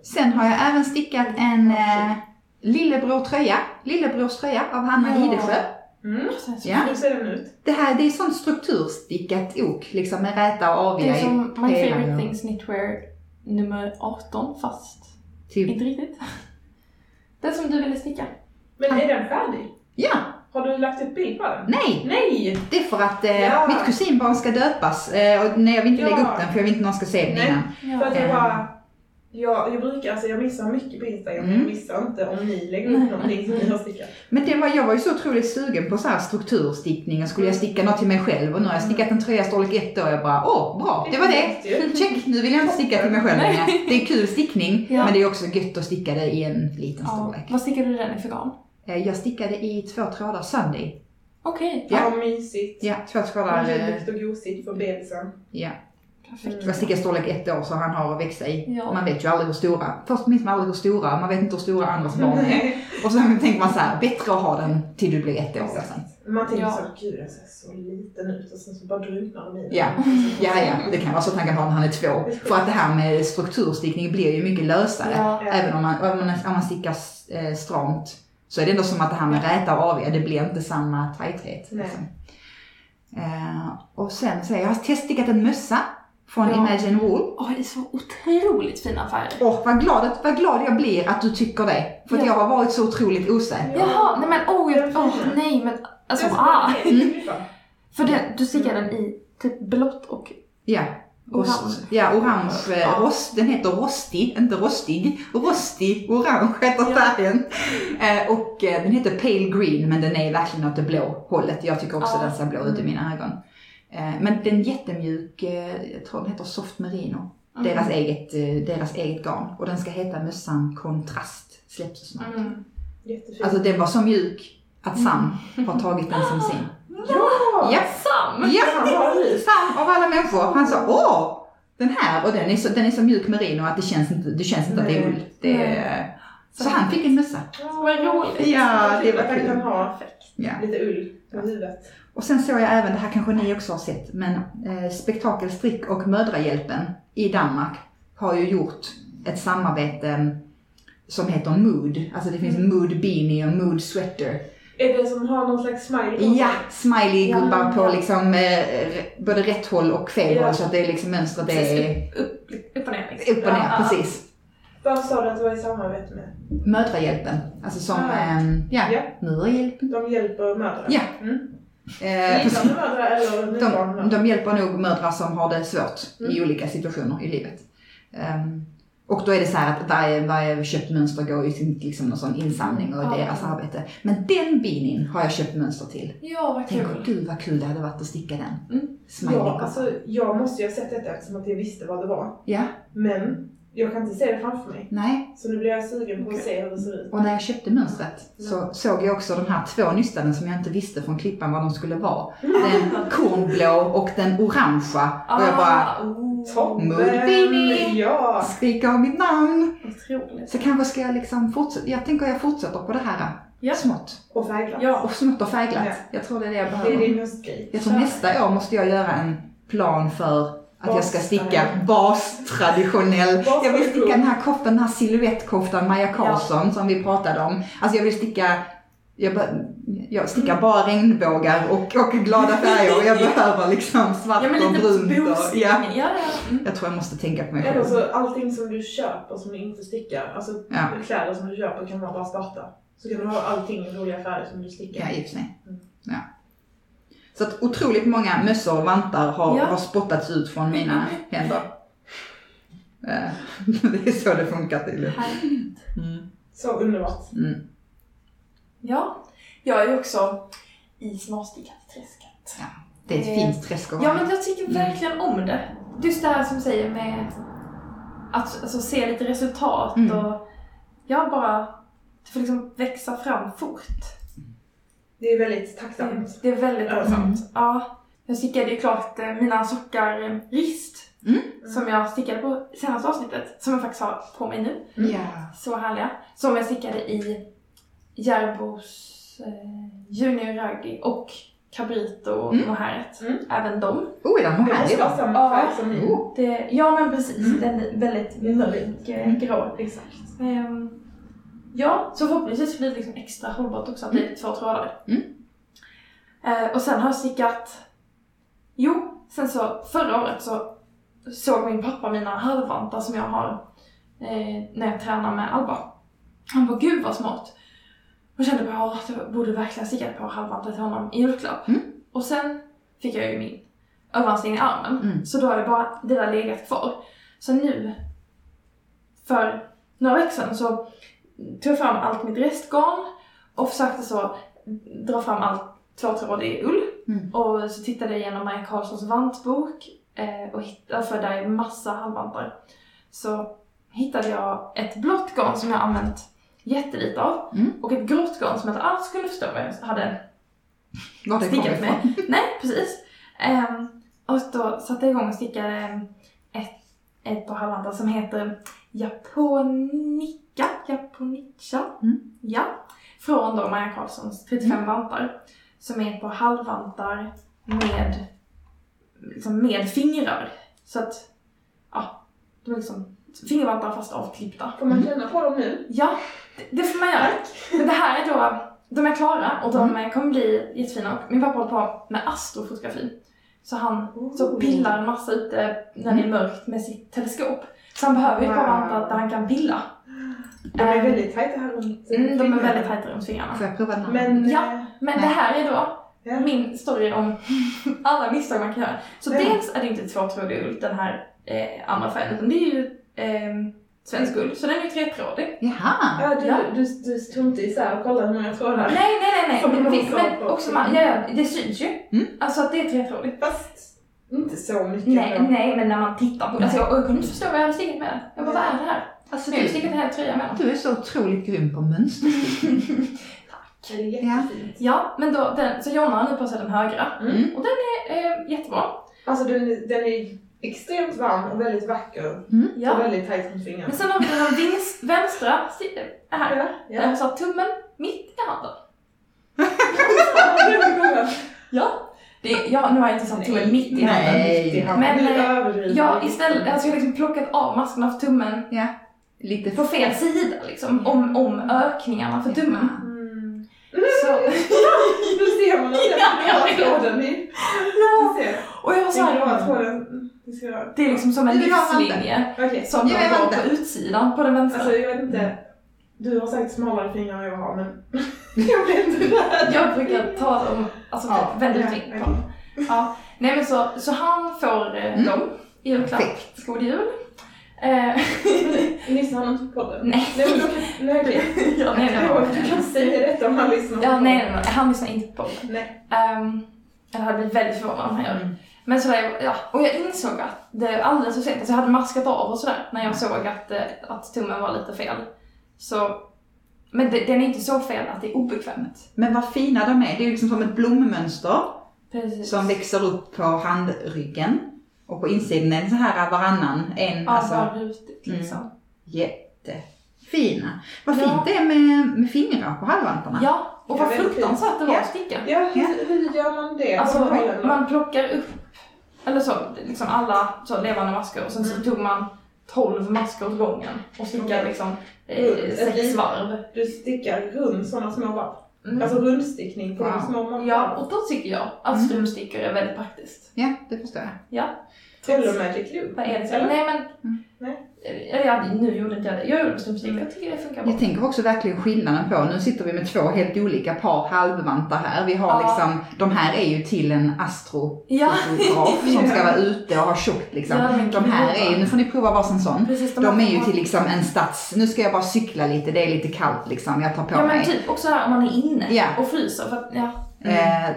Sen har jag även stickat en eh, lillebror tröja, lillebrors tröja av Hanna Ja. Hidesjö. Mm. Ja. Hur ser den ut? Det här det är sånt strukturstickat ok, liksom med räta och Det aviga är i som My Favorite och- Things Knitwear nummer 18 fast Typ, inte riktigt. Den som du ville sticka. Men är den färdig? ja, Har du lagt upp bild på den? nej! Nej! Det är för att eh, Ja. mitt kusinbarn ska döpas eh, och nej, jag vill inte Ja. lägga upp den för jag vill inte någon ska se den Nej. innan. För att jag Eh. Bara... Jag, jag brukar, alltså jag missar mycket på Instagram, Mm. jag missar inte om ni lägger upp någonting som ni har stickat. Men det var, jag var ju så otroligt sugen på så här strukturstickning och skulle jag sticka något till mig själv och nu har jag stickat en tröja storlek ett år och jag bara åh bra, det var det! Check, nu vill jag inte sticka till mig själv längre. Det är kul stickning, Ja. men det är också gött att sticka det i en liten Ja. storlek. Vad stickade du den i för garn? Eh, Jag stickade i två trådar Sunday. Okej. Ja. Ja, mysigt. Ja, två trådar. eh, Mjukt och gosigt för bebisen. Ja. Perfekt. Jag stickar storlek ett år så han har att växa i. Ja. Man vet ju aldrig hur stora. Först minns man aldrig hur stora, man vet inte hur stora andras barn är. Och så tänker man så här, bättre att ha den till du blir ett år. Liksom. Exakt. Man tänker Ja. så, gud jag ser så liten ut och sen så bara drunknar de i den. Ja. Ja, ja, det kan vara så att han kan ha när han är två. För att det här med strukturstickning blir ju mycket lösare. Ja. Även om man, om man, om man stickar eh, stramt så är det ändå som att det här med räta och aviga, det blir inte samma tajthet. Liksom. Eh, och sen så har jag teststickat en mössa från Ja. Imagine Wool. Åh, det är så otroligt fina färger. Och vad glad, vad glad jag blir att du tycker det. För att Ja. jag har varit så otroligt osäker. Jaha, nej men oh, Den oh fina. nej men alltså ah. klippa. För den, du stickar den i typ blått och Ja. Orange. Ja, orange. eh, Ja. Rost, den heter rostig, inte rostig. Rostig, orange heter Ja. färgen. Eh, och eh, den heter pale green, men den är verkligen åt det blå hållet. Jag tycker också Ja. den ser blå ut i mina ögon. Eh, men den är jättemjuk, eh, jag tror den heter soft merino. Mm. Deras, eget, eh, deras eget garn. Och den ska heta mössan kontrast. Släpps så snart. Mm. Jättefint. Alltså den var så mjuk att Sam har tagit den som sin. ja! Ja, Sam! ja. Sam av alla människor. Han sa åh, den här och den är så, den är så mjuk merino att det känns inte, det känns inte att det är ull. Det är, så han fick en mössa. Vad roligt. Ja, det Kul att var han kan ha Ja. lite ull på huvudet. Och sen såg jag även, det här kanske ni också har sett, men eh, Spektakelstrick och Mödrahjälpen i Danmark har ju gjort ett samarbete som heter Mood. Alltså det finns Mood Beanie och Mood Sweater. Är det som har någon slags smiley Ja, smiley-gubbar Ja, på ja. liksom eh, både rätt håll och fel Ja. håll så att det är liksom mönstret är Precis, upp, upp, upp och ner liksom. upp och ner, Ja, ja, precis. Varför sa du att det var i samarbete med? Mödrahjälpen, alltså som, Ah. ehm, ja, Ja. Mödrahjälpen. De hjälper mödrar? Ja. Mm. Eh, eller de, de hjälper nog mödrar som har det svårt i Mm. olika situationer i livet. Ehm, och då är det så här att varje, varje köpt mönster går ju till liksom någon sån insamling och Ja. deras arbete. Men den beanin har jag köpt mönster till. Ja, vad Tänk, kul. gud vad kul det hade varit att sticka den. Mm. Smiley Ja, alltså jag måste ju ha sett detta eftersom att jag visste vad det var. Ja, Men jag kan inte se det framför mig. nej. Så nu blir jag sugen på att se hur det ser ut. Och när jag köpte mönstret så såg jag också de här två nystanen som jag inte visste från klippan vad de skulle vara. Den kornblå och den orangea. Och jag bara Ah, oh, beanie. Ja! skriker mitt namn. Otroligt. Så kanske ska jag liksom fortsätta, jag tänker jag fortsätter på det här Ja. smått. Och färgglatt. Ja. Och smått och färgglatt. Ja. Jag tror det är det jag Det är behöver. din höstgrej. Jag tror nästa år måste jag göra en plan för att jag ska sticka Bastraditionell. Jag vill sticka den här koftan, den här silhuettkoftan Maja Karlsson som vi pratade om. Alltså jag vill sticka jag, jag stickar bara regnbågar och, och glada färger och jag behöver liksom svart Ja, och brunt. Och, ja. Ja, ja. Mm. Jag tror jag måste tänka på mig själv. så allting som du köper som du inte stickar, alltså Ja. kläder som du köper kan vara bara svarta. Så kan du ha allting i roliga färger som du stickar. Ja, i och för sig. Mm. Ja. Så att otroligt många mössor och vantar har, Ja. har spottats ut från mina händer. Eh, det är så det funkar tydligen. Härligt. Mm. Så underbart. Mm. Ja, jag är ju också i smarstickat-träsket. Det är ett Eh, fint träsk Ja, men jag tycker verkligen om det. Just det här som säger med att alltså, se lite resultat Mm. och jag bara, det får liksom växa fram fort. Det är väldigt tacksamt. Det är väldigt Ja. tacksamt. Ja. Jag stickade ju klart eh, mina sockar eh, rist Mm. som jag stickade på senaste avsnittet, som jag faktiskt har på mig nu. Ja. Så härliga. Som jag stickade i Järbos eh, Junior Raggi och Cabrito Mm. mohairet. Mm. Även dem. Oh, är den Det här måste vara idag? samma Ja. färg som min. Oh. Det, ja men precis, Mm. den är väldigt mörk eh, grå. Exakt. Ehm, ja, så förhoppningsvis blir det liksom extra hållbart också att det är två trådar. Mm. Eh, och sen har jag stickat, jo, sen så förra året så såg min pappa mina halvvantar som jag har eh, när jag tränar med Alba. Han bara, gud vad smart. Och kände bara, "Åh, jag borde verkligen sticka ett par halvvantar till honom i julklapp. Mm. Och sen fick jag ju min överansträngning i armen. Mm. Så då har det bara det där legat kvar. Så nu, för några veckor sedan så tog fram allt mitt restgarn och försökte så dra fram allt tvåtrådig ull. Mm. Och så tittade jag igenom Maja Karlssons vantbok eh, och hittade, för där är massa halvvantar. Så hittade jag ett blått garn som jag använt jättelite av Mm. och ett grått garn som jag inte alls kunde förstå vad jag hade Var det stickat med. Nej, precis. Ehm, och då satte jag igång och stickade ett, ett par halvvantar som heter Japonica, Japonica, Mm. ja. Från då Maja Karlssons 35 vantar. Som är par halvvantar med, liksom med fingrar. Så att, ja, de är liksom fingervantar fast avklippta. Får man känna på dem nu? Ja, det, det får man göra. Men det här är då, de är klara och de Mm. kommer bli jättefina. Och min pappa håller på med astrofotografi. Så han så Oh. pillar en massa ute när det är mörkt med sitt teleskop. Så han behöver ju ett par vantar där han kan pilla. De är Ehm, väldigt tajta här runt Mm, de är väldigt tajta runt fingrarna. Får jag prova den här? Men... Ja. eh, Men Nej. det här är då Ja. min story om alla misstag man kan göra. Så Ja. dels är det inte tvåtrådig ull, den här eh, andra färgen, utan det är ju eh, svensk ull. Så den är ju tretrådig. Jaha! Ja, du, Ja. du, du tog inte isär och kollade hur många trådar. Nej, nej, nej, nej. Men, men också, man, ja, ja, det syns ju. Mm. Alltså att det är tretrådigt. Fast inte så mycket. Nej, nej, men när man tittar på Alltså jag, jag kunde inte förstå vad jag hade stickat med den. Jag bara, vad är det här? Alltså, Men jag har stickat en hel tröja med den. du är så otroligt grym på mönster. Det är jättefint. Ja, men då, den, så Jonna har nu på sig den högra. Mm. Och den är eh, jättebra. Alltså den, är- den är extremt varm och väldigt vacker. Och Ja. väldigt tajt runt fingrarna. Men sen har vi den vins, vänstra äh, här. Ja, Där ja. jag sa tummen mitt i handen. Ja. Det, ja, nu har jag inte satt tummen Nej, mitt i nej. handen. Det har Men, du eh. Ja, istället, alltså jag har liksom plockat av masken av tummen Ja. Lite på fel sida liksom, om, om ökningarna för tummen. Mm. Så, Nu ser man att den vet. tråden i. ja, ser. och jag blåa såhär. Det är liksom som en livslinje Okej. som Ja, jag går på utsidan på den vänstra. Alltså jag vet inte. Du har säkert smalare fingrar än jag har men jag vet inte det. Jag brukar ta dem, alltså Ja, väldigt ja, fint på okej. dem. Ja. Nej men så, så han får eh, Mm. dem i julklapp. God jul. Eh, Lyssnar han inte på podden? nej. Nej men då kan... Nej okej. ja, nej, nej, nej. Du kan säga detta om han lyssnar på Ja, podden. nej, nej, nej, han lyssnar inte på det. Nej. Um, jag hade blivit väldigt förvånad om han gör det. Mm. Men sådär, ja. Och jag insåg att det alldeles för sent, alltså jag hade maskat av och sådär när jag såg att, eh, att tummen var lite fel. Så, men det, den är inte så fel att det är obekvämt. Men vad fina de är. Det är liksom som ett blommönster Precis. som växer upp på handryggen. Och på insidan är det så här varannan, en, Ja, alltså bara rutigt liksom. jättefina. Vad Ja. fint det är med, med fingrar på halvvantarna. Ja, och vad fruktansvärt det var att sticka. Ja, hur, hur gör man det? Alltså, rollerna? man plockar upp, eller så, liksom alla så levande masker och sen så Mm. tog man 12 masker åt gången och stickade liksom Mm, eh, ett sex varv. Du stickar runt sådana små varv. Mm. Alltså rundstickning på Wow. de små varven. Ja, och då tycker jag att Mm. strömstickor är väldigt praktiskt. Ja, det förstår jag. Ja. Eller Magic Loop. Vad är det? Eller? Nej men, Mm. Nej. Eller, ja, nu gjorde inte jag det. Jag gjorde strömstickor, Mm. jag tycker det funkar bra. Jag tänker också verkligen skillnaden på, nu sitter vi med två helt olika par halvvantar här. Vi har Ja. liksom, de här är ju till en astrofotograf Ja. som ska vara ute och ha tjockt liksom. Ja, de här är ju, nu får ni prova varsin sån. Precis, De här är ju till liksom en stads, nu ska jag bara cykla lite, det är lite kallt liksom, jag tar på Ja men mig. typ också här om man är inne Ja. och fryser för att, ja, Eh,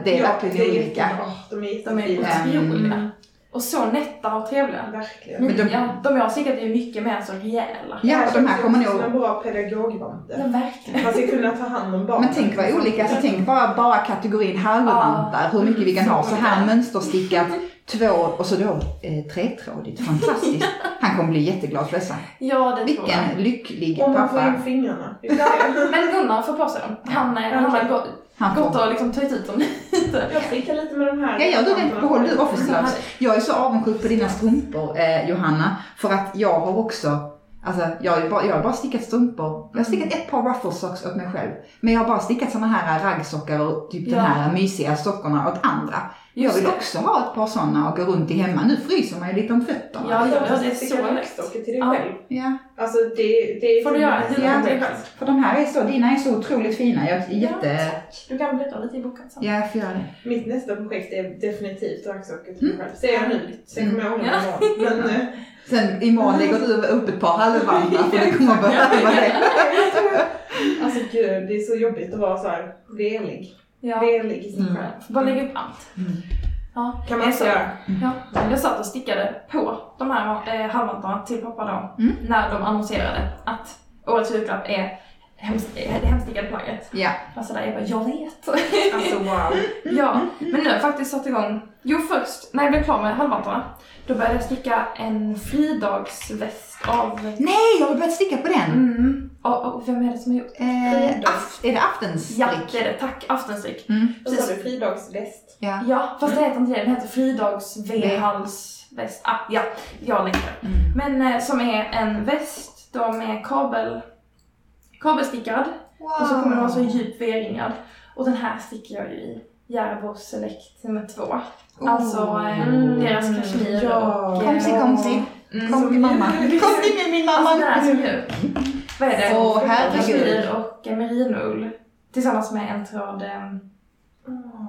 det är Ja, verkligen det är olika. jättebra. De är de är otroliga. Mm. Och så nätta och trevliga. Verkligen. Men de- ja, de jag har stickat är ju mycket mer så rejäla. Ja, de här kommer också Som nog... en bra Ja, pedagogvante. verkligen. Man ska kunna ta hand om barn. Men tänk vad olika, så tänk bara, bara kategorin halvvantar, hur mycket vi kan ha. Så här mönsterstickat, två och så då eh, tretrådigt. Fantastiskt. Han kommer bli jätteglad för dessa. Ja, det tror jag. Vilken lycklig Om man får pappa. in fingrarna. Men Gunnar får på sig dem. Han, Ja, han har okej. Han gått får. och liksom tagit ut dem lite. Jag stickar lite med de här. Ja, gör du det? Behåll du gloves. här- Jag är så avundsjuk på dina strumpor, eh, Johanna. För att jag har också, alltså jag har bara, jag har bara stickat strumpor. Jag har stickat ett par ruffle socks åt mig själv. Men jag har bara stickat såna här raggsockar och typ Ja. de här mysiga sockorna åt andra. Jag vill det. också ha ett par sådana och gå runt i hemma. Nu fryser man ju lite om fötterna. Ja, ja, Jag ja, det är så lätt. till dig Ja. själv. Ja, Alltså det, det är Får du göra det? Ja. för de här är så, dina är så otroligt fina. Jag är jätte... Du kan bläddra lite i boken sen. Ja, jag får göra det. Mitt nästa projekt är definitivt raggsockor till mig själv. Ser jag nu. Sen kommer jag ångra Ja. imorgon. Men eh, Sen imorgon lägger du upp ett par halvvantar för du kommer behöva det. alltså gud, det är så jobbigt att vara så här velig. Ja. Velig i sig Mm. själv. Bara lägga upp allt. Mm. Ja. Kan man satt- göra. Ja, jag satt och stickade på de här eh, halvvantarna till pappa då, Mm. när de annonserade att årets julklapp är hems- eh, det hemstickade plagget. Ja. Alltså där jag bara, jag vet. Alltså wow. ja, men nu har jag faktiskt satt igång. Jo först, när jag blev klar med halvvantarna, då började jag sticka en fridagsväst av... Nej, jag har börjat sticka på den. Mm. Och, och vem är det som har gjort? Eh, af, är det aftensstrick? Ja, det är det. Tack, aftonstrick. Mm. Vad sa du? Fridagsväst? Ja. Ja, fast det heter inte det. Den heter fridags-v-halsväst. Ah, ja, jag länkar. Mm. Men eh, som är en väst då med kabel, kabelstickad Wow. och så kommer den vara så djup V-ringad. Och den här stickar jag ju i Järbo Select nummer två. Oh. Alltså eh, Mm. deras kashmir Ja. och... Komsi, komsi. Mm. Kom till mamma. Kom till mig min mamma. Alltså den är så mjuk. Vad är det? Åh, herregud. Kashmir och eh, merinoull. Tillsammans med en tråd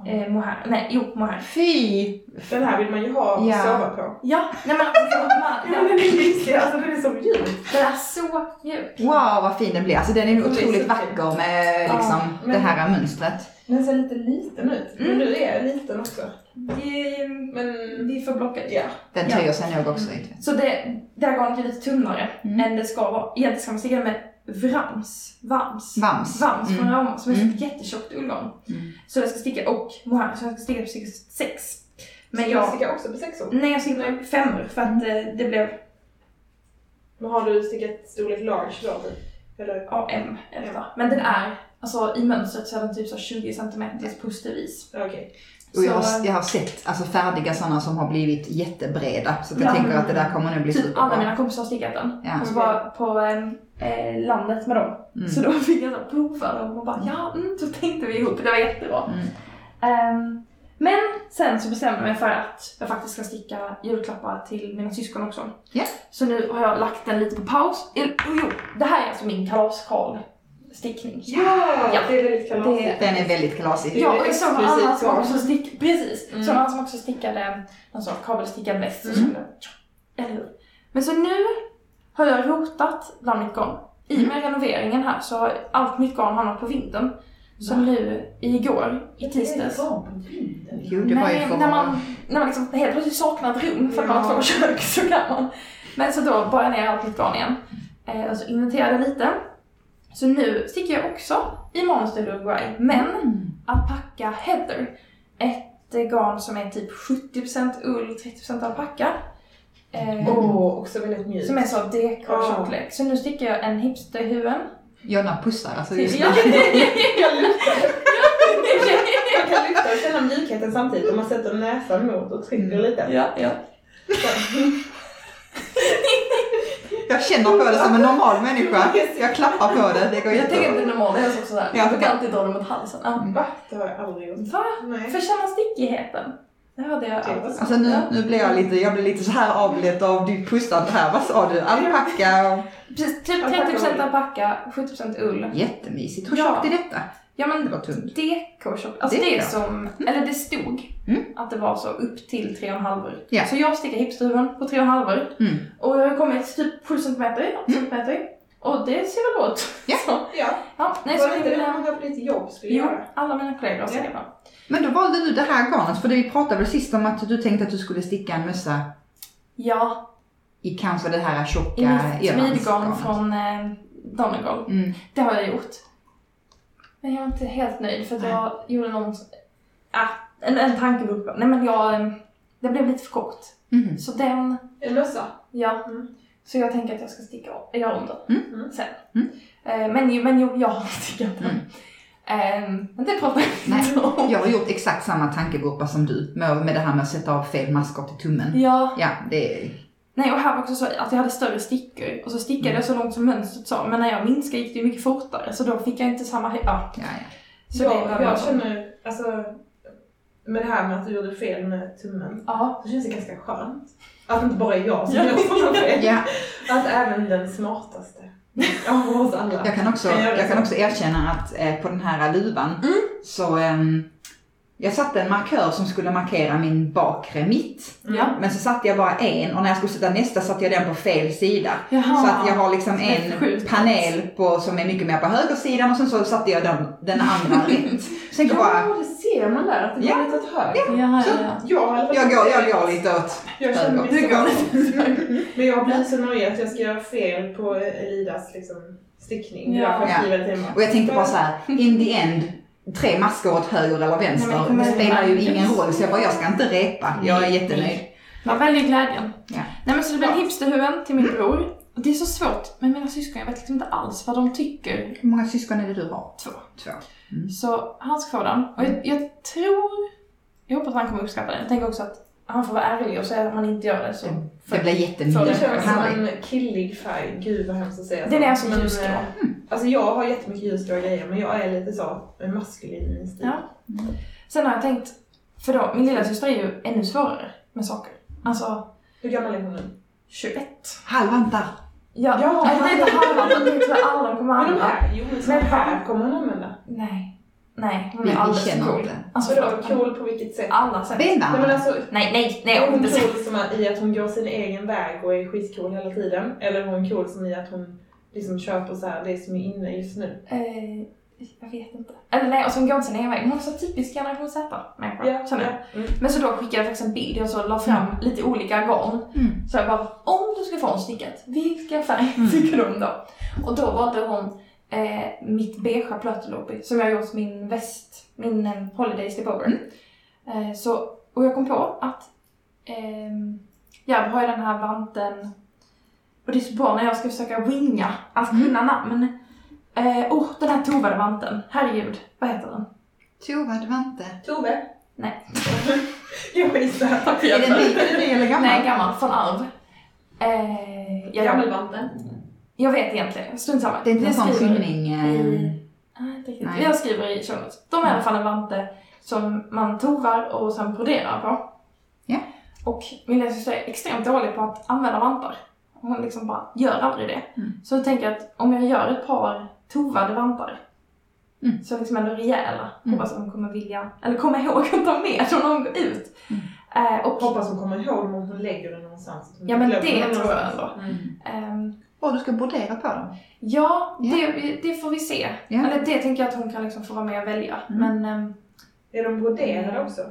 eh, eh, mohair. Nej, jo, mohair. Fy! Den här vill man ju ha och Ja. sova på. Ja, nej men alltså, man, Ja, den är mysig. Alltså den är så mjuk. den är så mjuk. Wow vad fin den blir. Alltså den är Den är otroligt så vacker med liksom men- det här mönstret. Den ser lite liten ut. Men Mm. du är liten också. Det, Men vi får blocka det. ja. Den Ja. töjer sig nog också lite. Så det, där garnet är lite tunnare Mm. än det ska vara. Egentligen ska man sticka det med vrams. Vams. Vams. Vams från Mm. Rauma som är Mm. ett jättetjockt ullgarn. Mm. Så jag ska sticka, och mohair, så jag ska sticka på sex. Men Men jag jag, stickar också på sexor. nej jag stickade på femmor för att eh, det blev Men har du stickat storlek large då typ? Eller? ja, M är det va? Men den är, alltså i mönstret så är den typ så 20 cm pustervis. Okej. Och jag, har, jag har sett alltså, färdiga sådana som har blivit jättebreda. Så jag Ja. tänker att det där kommer nog bli Typ superbra. alla mina kompisar har stickat den. Ja. Och så var på eh, landet med dem. Mm. Så då fick jag så prova dem och bara ja, mm, så tänkte vi ihop. Det var jättebra. Mm. Ehm, men sen så bestämde jag mig för att jag faktiskt ska sticka julklappar till mina syskon också. Ja. Så nu har jag lagt den lite på paus. Oh, jo, det här är alltså min kalaskarl stickning. Ja, Ja. det är väldigt kalasigt. Det- Den är väldigt kalasig. Ja, och alla exklusivt som också stick, precis, Mm. så alla som också stickade alltså, kabelstickad väst. och Mm. så- Eller hur? Men så nu har jag rotat bland mitt garn. I och Mm. med renoveringen här så har allt mitt garn hamnat på vintern. Så Va? nu igår, i tisdags, Jo, det var ju för när man, när man liksom helt plötsligt saknar ett rum för att man har Ja. två kök så kan man. Men så då bar jag ner allt mitt garn igen. Eh, och så inventerade lite. Så nu sticker jag också i Monster Uruguay, men Mm. alpacka heather. Ett eh, garn som är typ 70% ull, 30% alpacka. Eh, Åh, också väldigt mjukt. Som är så DK-tjocklek. Så nu sticker jag en hipsterhuven. Jonna pussar alltså just nu. Ja. Jag. Man kan lyfta och känna mjukheten samtidigt om man sätter näsan mot och trycker lite. ja, ja. Jag känner på det som en normal människa. Jag klappar på det, det går Jag tänker att det är normalt, det är också sådär. Ja, Jag brukar alltid dra det mot halsen. Ja. Va? Det har jag aldrig gjort. Va? Nej. För känna stickigheten. Det hörde jag alltid. så. Alltså nu, Ja. nu blir jag lite, jag blir lite så här avledd av ditt pustande här. Vad sa du? Alpacka och... Precis, typ Alpacka 30% ull. alpacka, 70% ull. Jättemysigt. Hur Ja. tjockt är detta? Ja Det men var tunt. DK-tjock, alltså Det det, är som, eller det stod Mm. att det var så upp till 3,5 Ja. Så jag stickar hipsterhuven på 3,5 Mm. och jag har kommit typ 7 cm, 8 cm. Och det ser väl bra ut. Ja. Så, Ja, ja, nej, var så det inte det många på ditt jobb skulle Jo, göra? alla mina kollegor har stickat på. Men då valde du det här garnet, för det vi pratade väl sist om att du tänkte att du skulle sticka en mössa Ja, i kanske det här tjocka i mitt smidgarn från eh, Donegal. Mm. Det har jag gjort. Men jag är inte helt nöjd för att jag gjorde någon, ah, en, en tankevurpa. Nej men jag, det blev lite för kort. Mhm. Så den, En mössa? ja. Mm. Så jag tänker att jag ska sticka om, göra om den Mm. sen. Mm. Eh, men, men jag har stickat den. Mm. Eh, men det pratar Nej, inte om. Jag har gjort exakt samma tankevurpa som du med, med det här med att sätta av fel maskor till tummen. Ja, Ja, det är... nej och här var också så att jag hade större stickor och så stickade jag så långt som mönstret sa. Men när jag minskade gick det mycket fortare så då fick jag inte samma höjd. Ja, Ja, ja. så jag, det behöver jag känner, alltså, med det här med att du gjorde fel med tummen, Ja. så känns det ganska skönt. Att inte bara jag som Ja. gör sådana fel. ja, Att även den smartaste av oss alla. jag kan också, Kan jag jag kan så? också erkänna att eh, på den här luvan Mm. så ehm, jag satte en markör som skulle markera min bakre mitt. Mm. Ja. Men så satte jag bara en och när jag skulle sätta nästa satte jag den på fel sida. Jaha. Så att jag har liksom en panel på, som är mycket mer på högersidan och sen så satte jag den, den andra rätt. Så jag bara, Ja, det ser man där, att det Ja. går lite åt höger. Ja, Så- ja, ja. Jag, har går, jag inte- går lite åt Jag känner mig Du går Men jag blir så nöjd att jag ska göra fel på Elidas liksom, stickning. Ja. Ja. Jag Ja. Och jag tänkte bara så här, in the end, tre maskor åt höger eller vänster, Nej, men det spelar ju ingen roll. Så jag bara, jag ska inte repa. Jag är jättenöjd. Man väljer glädjen. Ja. Nej men så det blir Ja. hipsterhuven till min bror. Och det är så svårt med mina syskon, jag vet liksom inte alls vad de tycker. Hur många syskon är det du har? Två. Två. Så han ska få den. Och jag, jag tror, jag hoppas han kommer uppskatta den. Jag tänker också att han får vara ärlig och säga att man inte gör det så. Det blir Det jättemycket. känns som en killig färg. Gud vad hemskt att säga Den är alltså Men, ljusgrå. eh, Alltså jag har jättemycket ljusgrå grejer men jag är lite så en maskulin i min stil. Ja. Sen har jag tänkt, för då, min lilla syster är ju ännu svårare med saker. Alltså, Hur gammal är hon nu? 21. Halvantar. Ja, Ja. det är inte halva, men det jag alla de kommer Men de använda. här, jo men så Men här kommer hon använda. Nej. Nej, hon Vi- är alldeles för cool. inte. Alltså Vadå cool på vilket sätt? Alla sätt. Nej men alltså, Nej, nej, nej. är hon cool som i att hon går sin egen väg och är skitcool hela tiden? Eller är hon cool som i att hon liksom köper så här, det som är inne just nu? Eh, jag vet inte. Eller nej, och så hon går inte sin egen väg. Hon är så typisk generation Z-människa, känner jag. ja. Mm. Men så då skickade jag faktiskt en bild, jag så la fram lite olika garn. Mm. Så jag bara, om du ska få en stickat, vilken färg Mm. tycker du om då? Och då valde hon eh, mitt beigea plötelopi som jag gjort min väst, min eh, holiday slipover. Mm. Eh, så, och jag kom på att ehm, jag har ju den här vanten och det är så bra när jag ska försöka winga, att Mm. kunna namn. Eh, oh, den här tovade vanten, herregud, vad heter den? Tovad Vante. Tove? Nej. jag gissar. Tack för Är den ny, ny eller gammal? Nej, gammal. Från arv. Eh, jag, Gammelvanten. Jag vet egentligen. Strunt samma. Det är inte en sån skriver skymning... eh, i- Nej, riktigt. Nej. Jag skriver i show notes. De är i alla fall en vante som man tovar och sen broderar på. Ja. Och min lillasyster är extremt dålig på att använda vantar. Hon liksom bara gör aldrig det. Mm. Så jag tänker att om jag gör ett par tovade vantar Mm. så liksom ändå rejäla. Mm. Hoppas att de kommer vilja, eller komma ihåg att ta med dem när de går ut. Mm. Eh, och, Hoppas hon kommer ihåg dem om hon lägger den någonstans. Hon Ja, men det tror jag någonstans. Mm. ehm, Och du ska brodera på dem. ja, Ja. Det, det får vi se. Ja. Eller det tänker jag att hon kan liksom få vara med och välja. Mm. Men ehm, Är de broderade också?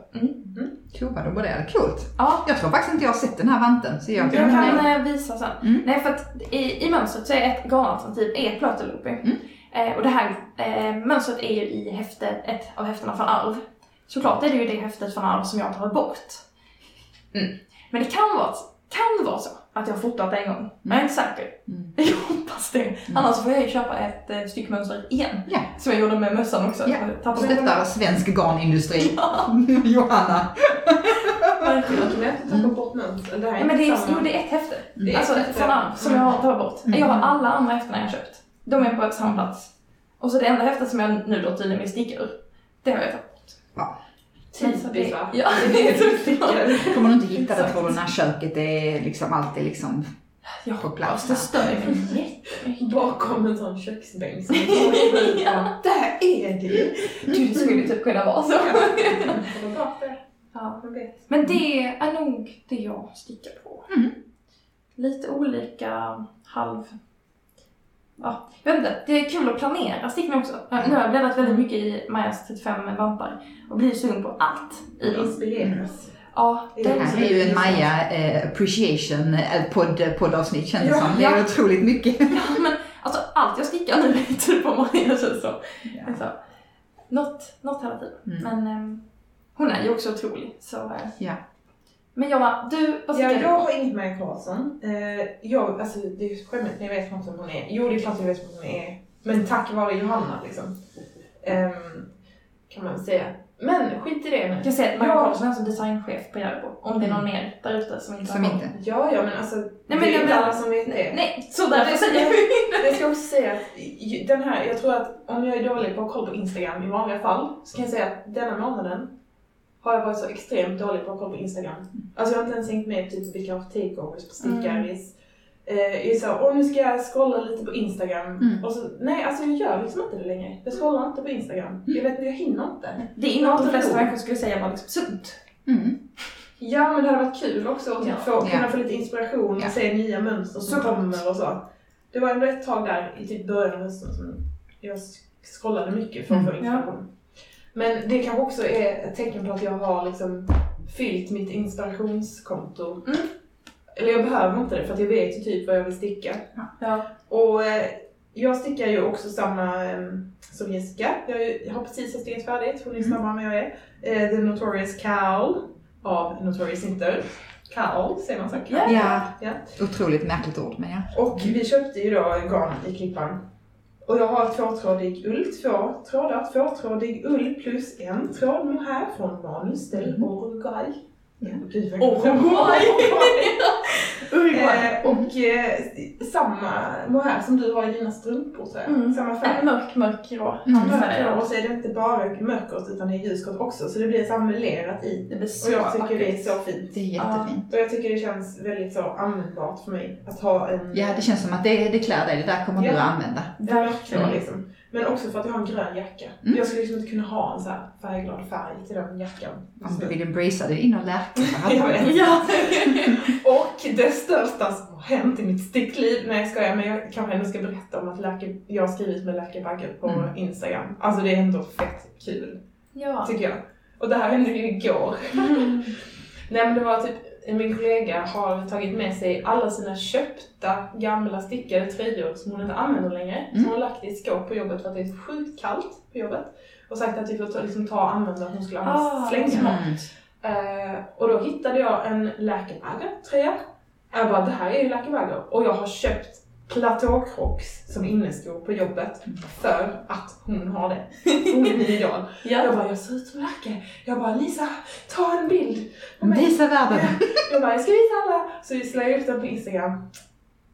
Tovad och broderad, coolt. ja, Jag tror faktiskt inte jag har sett den här vanten. Så jag Jag kan... kan eh, visa sen. Mm. Nej, för att i, i mönstret så är ett garnalternativ är plöteloopy. Mm. Eh, och det här eh, mönstret är ju i häfte, ett av häftena från arv. Såklart är det ju det häftet från arv som jag tagit bort. Mm. Men det kan vara, kan vara så att jag har fotat en gång. Men jag är inte säker. Mm. Jag hoppas det. Annars får jag ju köpa ett eh, styckmönster igen. Ja. Som jag gjorde med mössan också. Ja. Jag tappade Stöttar svensk garnindustri. Ja, Johanna. verkligen. Jag tror jag inte tappat bort mönster. Det här är Ja, men det är, inte jo, samma. det är ett häfte. Är Alltså från arv som jag har tagit bort. Mm. Jag har alla andra häften jag har köpt. De är på samma plats. Och så det enda häftet som jag nu då tydligen vill sticka ur, det har jag tagit. Typiskt va? Ja. Det är typ stickare. Kommer du inte hitta det tror du när köket är liksom alltid liksom Jag på plats. det stör mig jättemycket. Bakom en sån köksbänk som är Ja. Där är det! Du, det skulle ju typ kunna vara så. Det det. Ja. Men det är nog det jag stickar på. Mm. Lite olika halv... Ja, jag vet inte. Det är kul att planera stickning också. Nu har jag bläddrat väldigt mycket i Majas 35 vantar och blir sugen på allt i dem. Inspireras. Ja, Det Det här är ju en Maja eh, appreciation eh, podd, poddavsnitt känns det Ja, som. Det är ja. otroligt mycket. ja, men alltså allt jag stickar nu är typ av Maja känns så. Ja. så. Något, något hela tiden. Mm. Men ehm, hon är ju också otrolig. Så, eh. Ja. Men Jonna, du, vad Ja, jag har inget Maja Karlsson. Eh, jag, alltså, det är skämmigt när jag vet inte vem hon är. Jo, det är klart jag vet vem hon är. Men tack vare Johanna liksom. Ehm, kan man säga. Men skit i det nu. Jag kan säga att Maja Ja. Karlsson är alltså designchef på Järbo. Om det är någon mer där ute som inte Som har inte. Ja, ja, men alltså. men det är jag inte alla som vet det. Nej, så därför det- säger vi Jag ska också säga att den här, jag tror att om jag är dålig på att kolla på Instagram i vanliga fall så kan jag säga att denna månaden har jag varit så extremt dålig på att kolla på Instagram. Alltså jag har inte ens hängt med typ vilka har takeovers på Stickaris. Eh, jag är så, åh nu ska jag scrolla lite på Instagram. Mm. Och så, nej alltså jag gör liksom inte det längre. Jag scrollar inte på Instagram. Jag vet inte, jag hinner inte. Det är något de flesta människor skulle säga var liksom sunt. Mm. Ja men det hade varit kul också att typ Ja. få, kunna Ja. få lite inspiration Ja. och se nya mönster som Såklart. kommer och så. Det var ändå ett tag där i typ början av hösten som jag scrollade mycket för att få Mm. inspiration. Men det kanske också är ett tecken på att jag har liksom fyllt mitt inspirationskonto. Mm. Eller jag behöver inte det för att jag vet ju typ vad jag vill sticka. Ja. Och eh, jag stickar ju också samma eh, som Jessica. Jag, har precis stickat färdigt, hon är Mm. snabbare än vad jag är. Eh, The Notorious Cowl av Notorious Inter. Cowl, säger man så? Cowl. Ja. Ja, otroligt märkligt ord men ja. Och vi köpte ju då garn i Klippan. Och jag har tvåtrådig ull, två trådar, tvåtrådig ull plus en tråd mohair från Manus del. Uruguay. Ja. Uruguay! Uruguay. Eh, och eh, samma mohair som du har i dina strumpor tror jag. Mm. Samma färg. En mörk, mörk grå Mm. handfärg. Mörkgrå och så är det inte bara mörkert utan det är ljusgrått också så det blir samelerat i. Det blir Och så jag tycker det är vackert. så fint. Det är jättefint. Och jag tycker det känns väldigt så användbart för mig att ha en Ja, det känns som att det, det klär dig. Det där kommer du Ja. att använda. Verkligen. liksom. Men också för att jag har en grön jacka. Mm. Jag skulle liksom inte kunna ha en så här färgglad färg till den jackan. Om du vill embracea det in och lärka. Ja. Och det största som har hänt i mitt stickliv, nej jag skojar, men jag kanske ändå ska berätta om att Lärke, jag har skrivit med Lärke Bagge på Mm. Instagram. Alltså det är ändå fett kul, Ja. tycker jag. Och det här hände ju igår. Mm. Nej men det var typ, min kollega har tagit med sig alla sina köpta gamla stickade tröjor som hon inte använder längre. Som Mm. hon har lagt i ett skåp på jobbet för att det är sjukt kallt på jobbet. Och sagt att vi får ta, liksom, ta och använda, att hon skulle annars Ah, slänga. Mm. Eh, och då hittade jag en Läkeberger tröja. Jag bara, det här är ju Läkeberger. Och jag har köpt platåcrocs som inneskor på jobbet för att hon har det. Hon är min idol. Jag Ja. bara, jag ser ut som Lacke. Jag bara, Lisa, ta en bild. Visa världen. Jag bara, jag ska visa alla. Så vi slänger ut den på Instagram.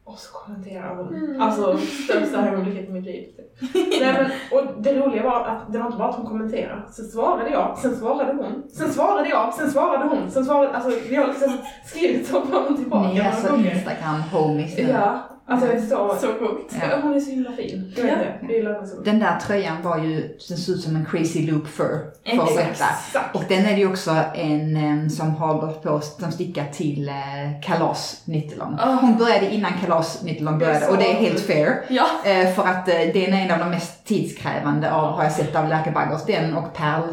Och så kommenterar hon. Mm. Alltså största ögonblicket i mitt liv. Typ. Nej, men, och det roliga var att det var inte bara att hon kommenterade. Sen svarade jag, sen svarade hon. Sen svarade jag, sen svarade hon. Sen svarade, alltså vi har liksom skrivit så på honom tillbaka Ni är så. Instagram-homies nu. Ja, alltså det är så... Så coolt. Ja. Hon är så himla fin. Jag Ja. Jag gillar henne så mycket. Den där tröjan var ju, den ser ut som en crazy loop fur. Exakt. Och den är ju också en som har gått på, som stickar till eh, kalas Nittelon. Ah. Hon började innan kalas Nittelon började och det är helt fair. Ja. Eh, för att eh, den är en av de mest tidskrävande av, har jag sett av Lärkebaggers. Den och pärl,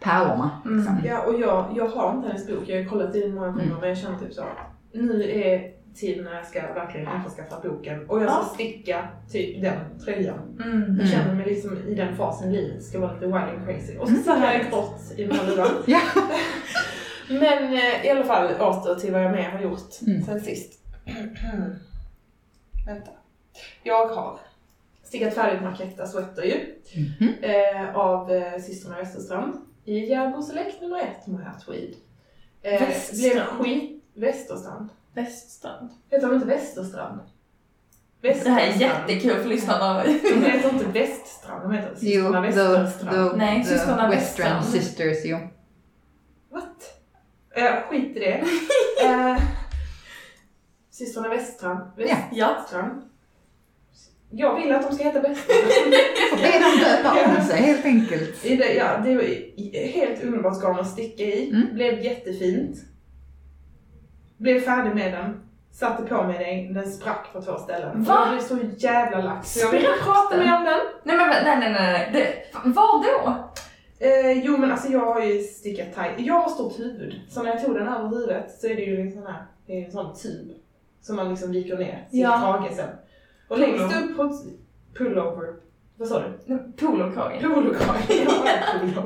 pärlorna. Liksom. Mm. Ja, och jag, jag har inte hennes bok. Jag har kollat i den många gånger Mm. men jag känner typ så. Nu är tiden när jag ska verkligen införskaffa boken och jag ska Ja. sticka typ den tröjan. Mm. Jag Mm. känner mig liksom i den fasen i livet ska vara lite wild and crazy. Och så Mm. stickar jag i grått i den här luvan. Ja. Men eh, i alla fall åter till vad jag mer har gjort Mm. sen sist. Vänta. Jag har stickat färdigt Marketta Sweater ju. Mhm. Eh, av eh, systrarna Westerstrand. I Järbo Select nummer ett med här tweed. Eh, Väststrand. Blev skit... Västerstrand. Väststrand. Heter de inte Västerstrand? Det här är jättekul för lyssnarna. De heter inte Väststrand, de heter systrarna Västerstrand. the, Nej, the systrarna Western Western. Sisters, jo. What? Eh, skit i det. eh, systrarna Väststrand. Väststrand. Jag vill att de ska heta Väststrand. Be dem döpa om sig helt enkelt. I det, ja, det var i- helt underbart garn att sticka i. Mm. Blev jättefint. Blev färdig med den. Satte på mig den, den sprack på två ställen. Va? Jag blev så jävla lack. Så jag vill Sprack prata mer om den. Nej men nej nej nej. Det, var då? Eh, jo men alltså jag har ju stickat tight. Jag har stort huvud. Så när jag tog den över huvudet så är det ju en sån här, det är en sån tub. Som man liksom viker ner sin Ja. krage sen. Och längst upp på pullover. Vad sa du? Polokrage. Polokrage. Ja.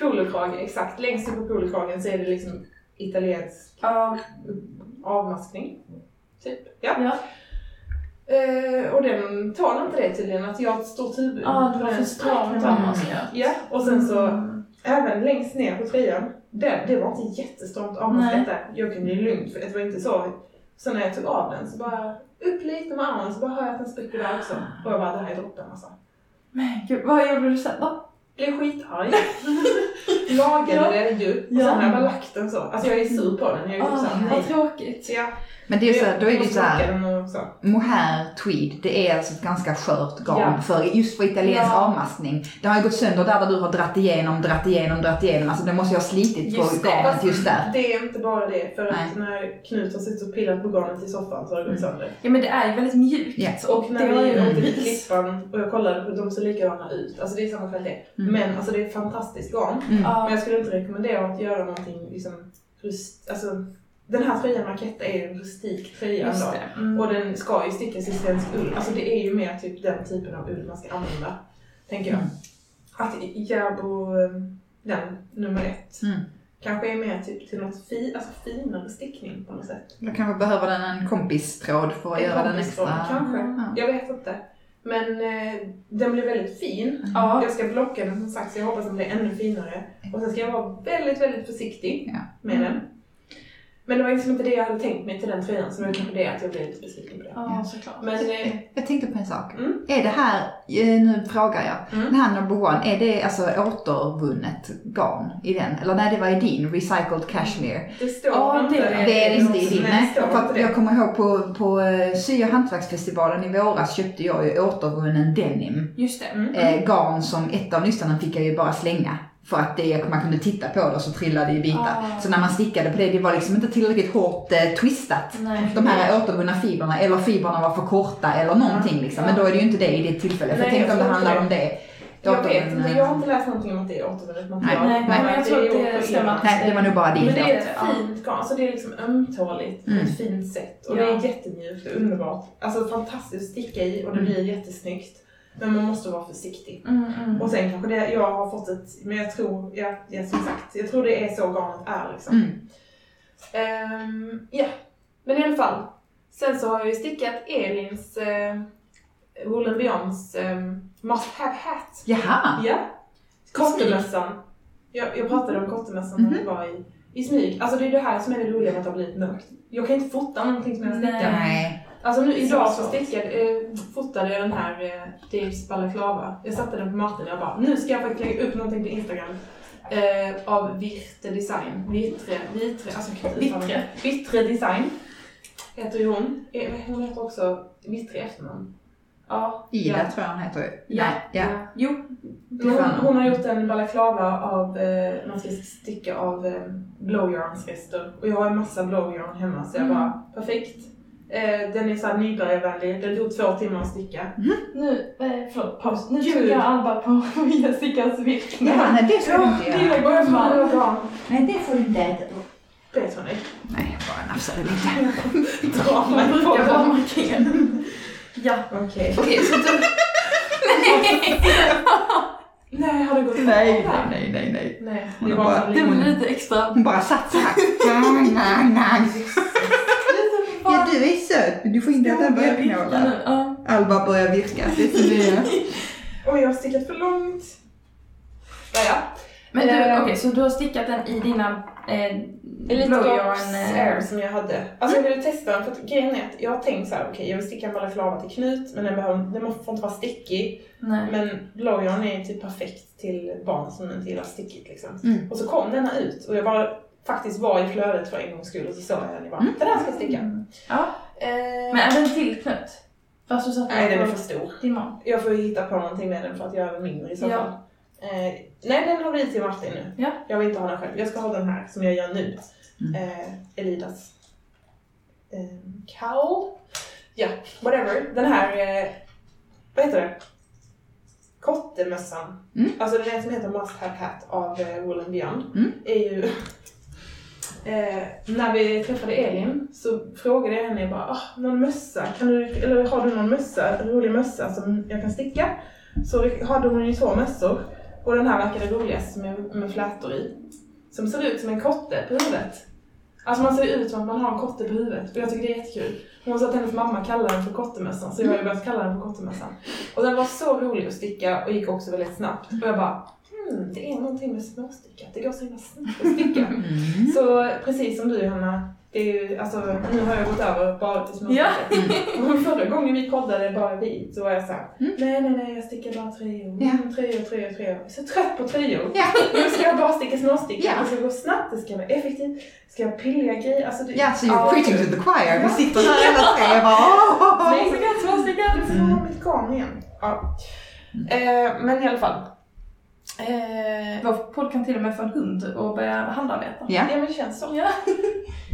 Polokrage, exakt. Längst upp på polokragen så är det liksom italiensk Ja. avmaskning. Typ. Ja. Ja. Eh, och den tar inte det tydligen, att jag har ett stort huvud. Ja, det var för stramt göra. Ja, och sen så Mm. även längst ner på tröjan, det, det var inte jättestramt avmaskat där. Jag kunde ju lugnt, för det var inte så. Så när jag tog av den så bara upp lite med armen så bara hör jag att den spricker där också. Och jag bara, det här är droppen alltså. Men gud, vad gjorde du sen då? Blev skitarg. Lagade Ja. det ju. Och Ja. sen har jag bara lagt den så. Alltså jag är sur på den. Jag är Ah, vad tråkigt. Ja. Men det är ju så, då är det ju måste så här. lacka den och så. Mohair tweed, det är alltså ett ganska skört garn Ja. för, just för italiensk Ja. avmaskning. Det har ju gått sönder där, där du har dratt igenom, dratt igenom, dratt igenom. Alltså det måste ju ha slitit på Just det. garnet just där. Det är inte bara det, för att Nej. när Knut har suttit och pillat på garnet i soffan så har det gått Mm. sönder. Ja men det är ju väldigt mjukt. Ja. Och när det har ju vi åkte till. Klippan och jag kollade på de ser likadana ut. Alltså det är samma kvalitet. Mm. Men alltså det är fantastiskt garn. Mm. Men Ja. jag skulle inte rekommendera att göra någonting liksom rust... Alltså den här tröjan Marketta är en rustik tröja. Mm. Och den ska ju stickas i svensk ull. Alltså det är ju mer typ den typen av ull man ska använda. Tänker jag. Mm. Att Järbo, den, nummer ett, Mm. kanske är mer typ till något fi, alltså finare stickning på något sätt. Då kanske behöver den en kompistråd för att En göra den extra... Kanske. Ja. Jag vet inte. Men eh, den blir väldigt fin. Ja. Jag ska blocka den som sagt så jag hoppas den blir ännu finare. Och sen ska jag vara väldigt, väldigt försiktig Ja. med den. Men det var liksom inte det jag hade tänkt mig till den tröjan så det var kanske det att jag blev lite besviken på det. Ja, såklart. Men Jag tänkte på en sak. Mm. Är det här, eh, nu frågar jag, Mm. den här number one, är det alltså återvunnet garn i den? Eller nej, det var i din, recycled cashmere. det står Ja, inte. det är Det är det inte i din, Nej, För jag kommer ihåg på, på eh, sy och hantverksfestivalen i våras köpte jag ju återvunnen denim. Just det. Mm. Eh, garn som ett av lyssnarna fick jag ju bara slänga. För att det, man kunde titta på det och så trillade det i bitar. Ah. Så när man stickade på det, det var liksom inte tillräckligt hårt eh, twistat. Nej. De här återvunna fibrerna, eller fibrerna var för korta eller någonting liksom. Men då är det ju inte det i det tillfället. För Nej, tänkte om jag det handlar om det. Jag vet inte, jag har inte läst någonting om att det är återvunnet material. Nej, Nej, men jag tror att är det på stämmer. Nej, det var nog bara din Men det är ett fint garn, alltså det är liksom ömtåligt på Mm. ett fint sätt. Och Ja. det är jättemjukt och underbart. Alltså fantastiskt att sticka i och det Mm. blir jättesnyggt. Men man måste vara försiktig. Mm, mm. Och sen kanske det, jag har fått ett, men jag tror, ja, ja som sagt, jag tror det är så garnet är liksom. Mm. Ehm, ja, men i alla fall. Sen så har jag ju stickat Elins eh, Wool and Beyonds eh, Must Have Hat. Jaha. Ja. Kottemössan. Jag, jag pratade om kottemössan när vi var i, i smyg. Alltså det är det här som är det roliga med att det har blivit mörkt. Jag kan inte fota någonting som jag stickar. Nej. Nej. Alltså nu idag Så stickade, eh, fotade jag den här eh, Daves balaclava. Jag satte den på Martin och jag bara, nu ska jag faktiskt lägga upp någonting på Instagram. Eh, av Virte Design. Vitre, Vitre, alltså det. Vittre Design. Heter ju hon. Eh, Hon heter också Vittre i efternamn. Ja. Ida ja. tror jag hon heter. Ja. Nej, ja. Jo. Men Hon, hon har gjort en balaclava av, eh, man ska sticka av eh, blowyarnsrester. Och jag har en massa blowyarn hemma så jag Mm. bara, perfekt. Eh, den är såhär nybörjarvänlig, den tog två timmar att sticka. Nu, eh, förlåt, paus. Nu trycker jag Alba på Jessicas virkning. Ja, nej det ska du inte det göra. bara det var bra. Nej, det får du inte äta. Vet vad ni? Nej, bara nafsa det lite. Dra mig på markeringen. Ja. Okej. Okej, så du... Nej, har det gått Nej, bra här? nej, nej, nej. Nej, Hon det var bara- bara Det var lite... extra... Hon bara satt så Ja, du är söt, men du får inte äta björknålar. ja. Alba börjar virka. Det är det. Oj, jag har stickat för långt. Ja, ja. Men du, Eh. okej, så du har stickat den i dina eh, Lite blowyarn... drops eh, air som jag hade. Alltså jag ville testa den för att grejen är att jag har tänkt så här: okej jag vill sticka en balaclava till Knut men den, behöver, den får inte vara stickig. Nej. Men blowyarn är ju typ perfekt till barn som inte gillar stickigt liksom. Mm. Och så kom denna ut och jag bara faktiskt var i flödet för en gångs skull och så såg jag den och bara, den här ska jag sticka. Mm. Ja, Eh, men är den till Knut? Fast du satte nej den är för stor. din man? Jag får ju hitta på någonting med den för att göra den mindre i så Ja. fall. Eh, nej den har blivit till Martin nu. Ja. Jag vill inte ha den själv. Jag ska ha den här som jag gör nu. Mm. Eh, Elidas eh, cowl. Ja, whatever. Den här, eh, vad heter det? Kottemössan. Mm. Alltså den som heter Must Have Hat av eh, Wool and Beyond. Mm. Är ju Eh, när vi träffade Elin så frågade jag henne bara, ah, någon mössa, kan du, eller har du någon mössa, rolig mössa som jag kan sticka? Så hade hon ju två mössor och den här verkade roligast med, med flätor i. Som ser ut som en kotte på huvudet. Alltså man ser ut som att man har en kotte på huvudet och jag tycker det är jättekul. Hon sa att hennes mamma kallar den för kottemössan så jag har ju börjat kalla den för kottemössan. Och den var så rolig att sticka och gick också väldigt snabbt. Och jag bara, det är någonting med småstickat. Det går så himla snabbt att sticka. Mm. Så precis som du Hanna, det är ju, alltså, nu har jag gått över bara till småstickat. Mm. Och förra gången vi poddade bara vi, så var jag såhär, Mm. nej nej nej jag stickar bara tröjor, Ja. mm, tröjor, tröjor, tröjor. Jag är så trött på tröjor. Ja. Nu ska jag bara sticka småstickat, Ja. det ska gå snabbt, det ska vara effektivt, ska vara pilliga grejer. Alltså, det, Ja, så you're preaching to the choir. Vi Ja. sitter här alla tre och bara åh. Småstickat, nu får jag ha mitt garn igen. Ja. Eh, men i alla fall. Eh, Vår podd kan till och med få en hund och börja handarbeta. Ja. ja men det känns så. Ja.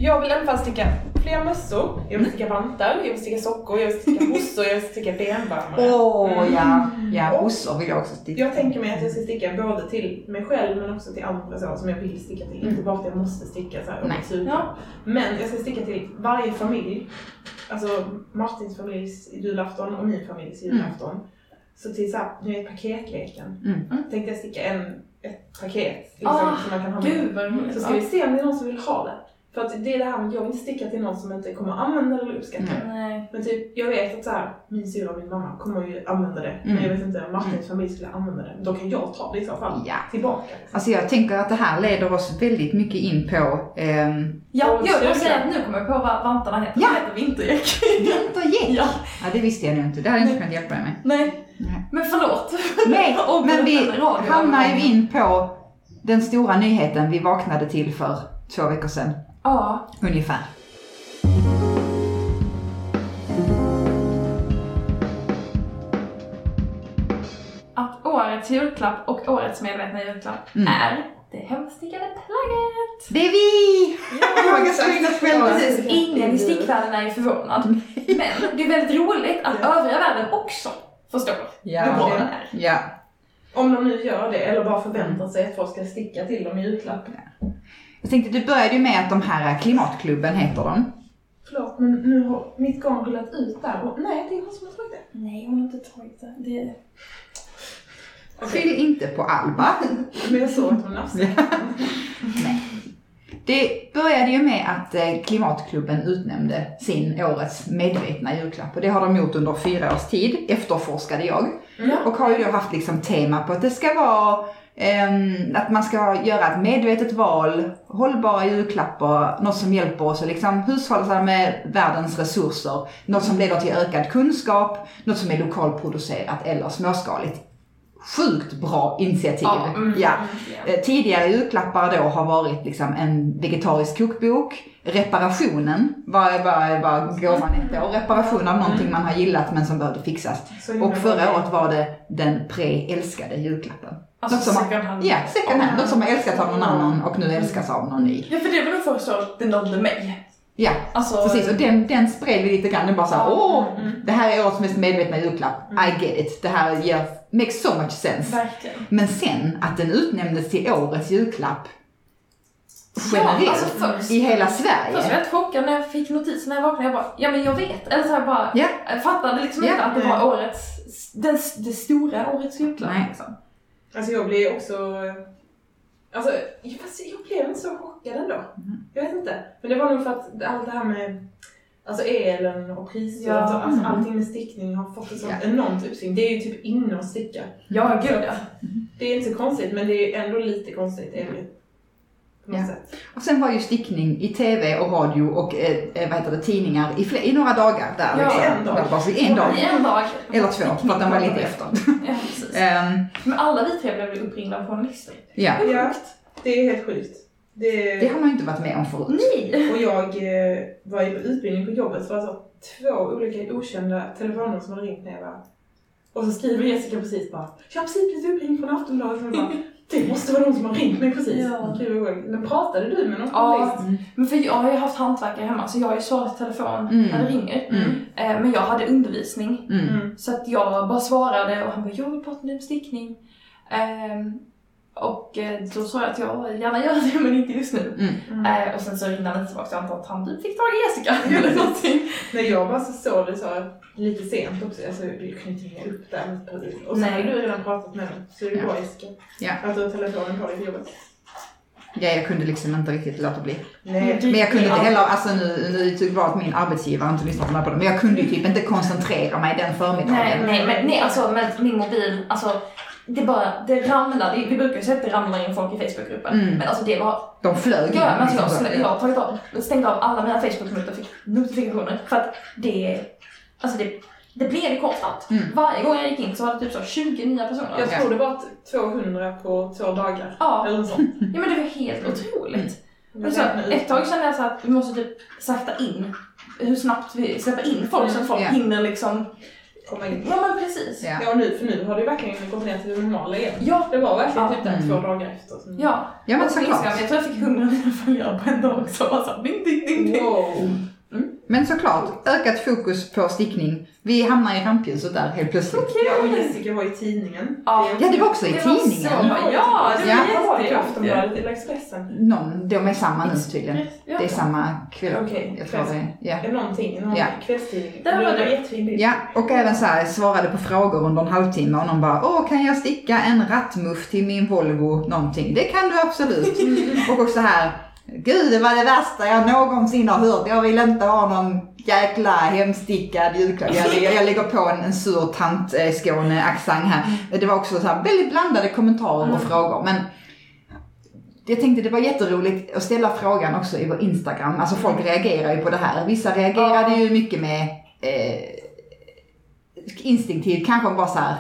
Jag vill i alla fall sticka fler mössor, jag vill sticka vantar, jag vill sticka sockor, jag vill sticka hossor, jag vill sticka benvärmare. Åh ja, ja Och- hossor vill jag också sticka. Jag tänker mig att jag ska sticka både till mig själv men också till andra så, som jag vill sticka till. Inte bara att jag måste sticka så här Nej. Ja. Men jag ska sticka till varje familj. Alltså Martins familjs julafton och min familjs julafton. Så till såhär, ni vet paketleken. Mm. Tänkte jag sticka en, ett paket liksom, Ah, som man kan ha Gud med. vad roligt. Så ska vi se om det är någon som vill ha det. För att det är det här med att jag vill inte sticka till någon som inte kommer använda eller uppskatta det. Nej. Men typ, jag vet att så här, min syrra och min mamma kommer ju använda det. Men Mm. jag vet inte om Martins familj skulle använda det. Då kan jag ta det i så fall. Ja. Tillbaka. Liksom. Alltså jag tänker att det här leder oss väldigt mycket in på ehm, Ja, jag vill söka. säga att nu kommer jag på vad vantarna heter. Ja. De heter vintergäck. vintergäck. ja. Ja, det visste jag nog inte. Det hade jag inte kunnat hjälpa dig med. Nej. Nej. Men förlåt. Nej, men vi hamnar ju in på den stora nyheten vi vaknade till för två veckor sedan, Ja. ungefär. Att årets julklapp och årets medvetna julklapp Mm. är det hemstickade plagget. Det är vi! Jag har skrivit själv Ja, precis. Ingen i stickvärlden är ju förvånad. Men det är väldigt roligt att Ja. övriga världen också förstår hur bra Ja. den är. ja. Om de nu gör det, eller bara förväntar sig att folk ska sticka till dem i julklapp. Jag tänkte, du började ju med att de här klimatklubben heter de. Förlåt, men nu har mitt garn rullat ut där. Och, nej, det är hon som har tagit det. Nej, hon har inte tagit det. det... Skyll inte på Alba. Men jag såg att hon nafsade. Det började ju med att eh, Klimatklubben utnämnde sin årets medvetna julklapp och det har de gjort under fyra års tid, efterforskade jag. Ja. Och har ju då haft liksom tema på att det ska vara ehm, att man ska göra ett medvetet val, hållbara julklappar, något som hjälper oss att liksom hushålla med världens resurser, något som leder till ökad kunskap, något som är lokalproducerat eller småskaligt. Sjukt bra initiativ. Ja, mm, ja. Eh, Tidigare julklappar då har varit liksom en vegetarisk kokbok. Reparationen var, var, var gåvan ett år. Reparation av någonting man har gillat men som behövde fixas. Och förra året var det den pre-älskade julklappen. Alltså något som man- second hand. Ja, second hand. Något som har älskats av någon annan och nu älskas av någon ny. Ja, för det var nog först så att det nådde mig. Ja, Alltså, precis. Och den, den spred vi lite grann. Den bara såhär, åh, Mm. det här är årets mest medvetna julklapp. I get it. Det här ger, makes so much sense. verkligen. Men sen att den utnämndes till årets julklapp Ja, generellt alltså först. i hela Först var jag Sverige. chockad när jag fick notisen när jag vaknade. Jag bara, ja men jag vet. Eller så här bara, Ja. jag fattade liksom Ja. inte att det var årets, den, det stora årets julklapp. Nej. Liksom. Alltså jag blev också... Alltså, fast jag blev inte så chockad ändå. Mm. Jag vet inte. Men det var nog för att allt det här med alltså elen och priser, Ja. alltså, alltså Mm. allting med stickning har fått ett sånt Ja. enormt uppsving. Det är ju typ inne att sticka. Ja, gud ja. Det är inte så konstigt, men det är ändå lite konstigt. Är det ju. På något Ja. sätt. Och sen var ju stickning i TV och radio och eh, eh, vad heter det, tidningar i, fler, i några dagar där. Ja, liksom. en dag. Bara En dag. I en dag. Eller två, för att den var lite efter. Ja. Ehm, Men alla vi tre blev uppringda av journalister. är Ja. Det är helt sjukt. Det, det har man ju inte varit med om förut. Nej! Och jag eh, var ju på utbildning på jobbet så var det så två olika okända telefoner som hade ringt när jag var Och så skriver Jessica precis bara Jag har precis blivit uppringd från Aftonbladet. Och bara, det måste vara någon som har ringt mig precis. Ja. Men pratade du med någon Ja. Mm. Men för jag har ju haft hantverkare hemma så jag har ju svarat telefon Mm. när det ringer. Mm. Eh, Men jag hade undervisning. Mm. Så att jag bara svarade och han bara, jag vill prata med dig om stickning. Och eh, då sa jag att jag gärna gör det men inte just nu. Mm. Mm. Eh, och sen så ringde han inte tillbaka så jag antar att han typ fick tag i Jessica eller någonting. Nej, jag bara så såg det så här lite sent också. Alltså, jag kunde inte ringa upp där. Och så Nej. hade du redan pratat med dem. Så det är Ja. bra Jessica. Ja. Att du har telefonen på dig på jobbet. Ja, jag kunde liksom inte riktigt låta bli. Nej. Men jag kunde inte heller, alltså nu, nu tycker jag att min arbetsgivare inte lyssnar på podden, men jag kunde ju typ inte koncentrera mig den förmiddagen. Nej, nej, men nej, alltså med min mobil, alltså det bara, det ramlade. Vi brukar ju säga att det ramlar in folk i Facebookgruppen. Mm. Men alltså det var, De flög ja, men alltså jag, liksom. skulle, jag har tagit av, stängt av alla mina Facebook-minuter och fick notifikationer. För att det, alltså det, det blev konstant. Mm. Varje gång jag gick in så var det typ så 20 nya personer. Jag tror det var 200 på två dagar. Ja. Eller sånt. Ja men det var helt otroligt. Jag Men så, ut. ett tag kände jag så att vi måste typ sakta in hur snabbt vi släpper in folk så att folk hinner liksom, komma in. ja men precis. Ja. Ja, nu, för nu har det ju verkligen gått ner till det normala igen. Ja, Det var verkligen Ja. typ där Mm. två dagar efter. som- ja. Ja men såklart. Jag tror jag fick 100 nya följare på en dag också. Bara så ding, ding, ding, ding. Wow. Men såklart, ökat fokus på stickning. Vi hamnar i rampljuset där helt plötsligt. Ja, och Jessica var i tidningen. Ja. Ja, det var också i Det var tidningen. så- Ja, det var Ja. Jag var i jättekul. Aftonbladet eller Expressen. Någon, de är samma nu tydligen. Ja. Det är samma kväll. Okej, Jag tror det. Ja. Någonting, någon Ja. kvällstidning. Där var det jättefin bild. Ja, och även så här svarade på frågor under en halvtimme och någon bara Åh, kan jag sticka en rattmuff till min Volvo någonting? Det kan du absolut. Och också här Gud, det var det värsta jag någonsin har hört. Jag vill inte ha någon jäkla hemstickad julklapp. Jag, jag, jag lägger på en, en sur tant eh, Skåne-accent här. Det var också så här väldigt blandade kommentarer och frågor. Men jag tänkte det var jätteroligt att ställa frågan också i vår Instagram. Alltså folk reagerar ju på det här. Vissa reagerade ju mycket med eh, instinktivt, kanske bara så här.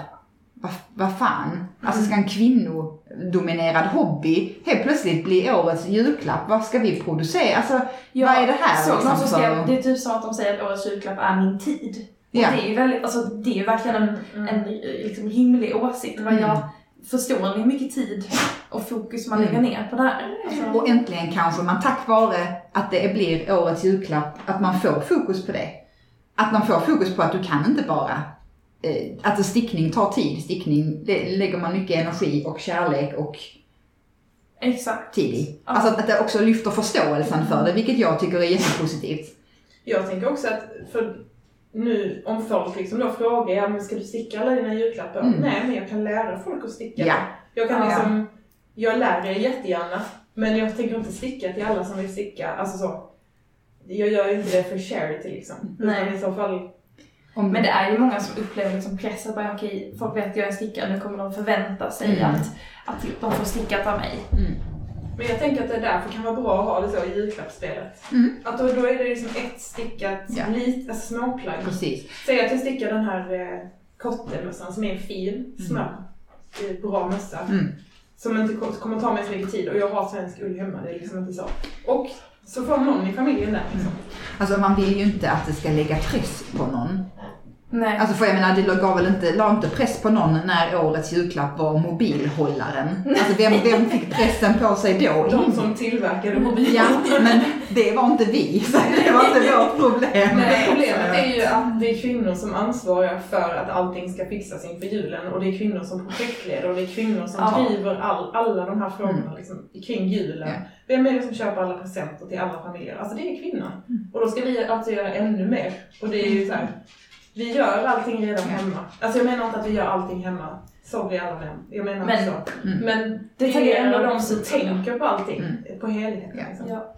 Vad, vad fan? Alltså ska en kvinnodominerad hobby helt plötsligt bli årets julklapp? Vad ska vi producera? Alltså vad är det här så, liksom skrev, för... Det är typ som att de säger att årets julklapp är min tid. Ja. Och det är ju väldigt, alltså det är ju verkligen en, Mm. en liksom, rimlig åsikt. Vad Mm. jag förstår hur mycket tid och fokus man Mm. lägger ner på det här. Alltså, Och äntligen kanske man tack vare att det blir årets julklapp, att man får fokus på det. Att man får fokus på att du kan inte bara eh, att stickning tar tid. Stickning, det lägger man mycket energi och kärlek och exakt. tid i. Ja. Alltså att det också lyfter förståelsen för det, vilket jag tycker är jättepositivt. Jag tänker också att för nu om folk liksom då frågar ja, men ska du sticka alla dina julklappar? Mm. Nej, men jag kan lära folk att sticka. Ja. Jag kan liksom, jag lär er jättegärna. Men jag tänker inte sticka till alla som vill sticka. Alltså så. Jag gör ju inte det för charity liksom. Nej. Utan i så fall... Om, Men det är ju många som upplever liksom press att bara, okej, folk vet att jag är stickare, nu kommer de förvänta sig Mm. att, att de får stickat av mig. mm. Men jag tänker att det därför kan vara bra att ha det så i julklappsspelet. Mm. Att då, då är det liksom ett stickat, Ja. lit, alltså småplagg. Precis. Säg att jag stickar den här eh, kottemössan som är en fin, snabb, eh, bra mössa. Mm. Som inte ko- kommer ta mig så mycket tid och jag har svensk ull hemma, det är liksom inte så. Och så får någon i familjen där liksom. Alltså man vill ju inte att det ska lägga press på någon. Nej. Alltså för jag menar, det gav väl inte, la inte press på någon när årets julklapp var mobilhållaren. Alltså vem, vem fick pressen på sig då? De som tillverkade mobiler. Ja, men det var inte vi, så det var inte vårt problem. Nej, problemet är ju att det är kvinnor som ansvarar för att allting ska fixas inför julen och det är kvinnor som projektleder och det är kvinnor som Ja. driver all, alla de här frågorna liksom, kring julen. Ja. Vem är det som köper alla presenter till alla familjer? Alltså det är kvinnor. Mm. Och då ska vi alltså göra ännu mer. Och det är ju så här, vi gör allting redan hemma. Alltså jag menar inte att vi gör allting hemma. Sorry alla män. Jag menar Men- så. Mm. Men Det det är ändå de som tänker på allting. Mm. På helheten. Ja. Liksom. Ja.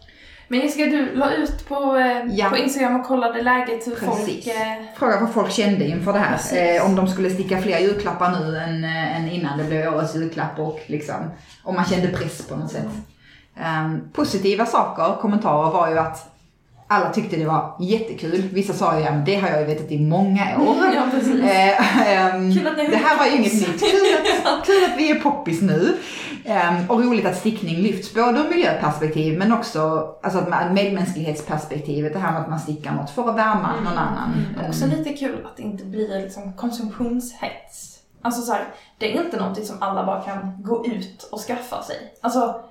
Men Jessica, du la ut på, eh, Ja. på Instagram och kollade läget hur Precis. folk... Eh, Fråga vad folk kände inför det här. Eh, om de skulle sticka fler julklappar nu än, eh, än innan det blev årets julklapp och liksom, om man kände press på något sätt. Ehm, positiva saker, kommentarer var ju att alla tyckte det var jättekul. Vissa sa ju, men det har jag ju vetat i många år. ja, precis. Eh, ehm, att har det här var ju inget nytt. Kul att, kul att vi är poppis nu. Ehm, och roligt att stickning lyfts både ur miljöperspektiv men också alltså, att medmänsklighetsperspektivet. Det här med att man stickar något för att värma någon annan. Men också lite kul att det inte blir liksom konsumtionshets. Alltså så här, det är inte någonting som alla bara kan gå ut och skaffa sig. Alltså,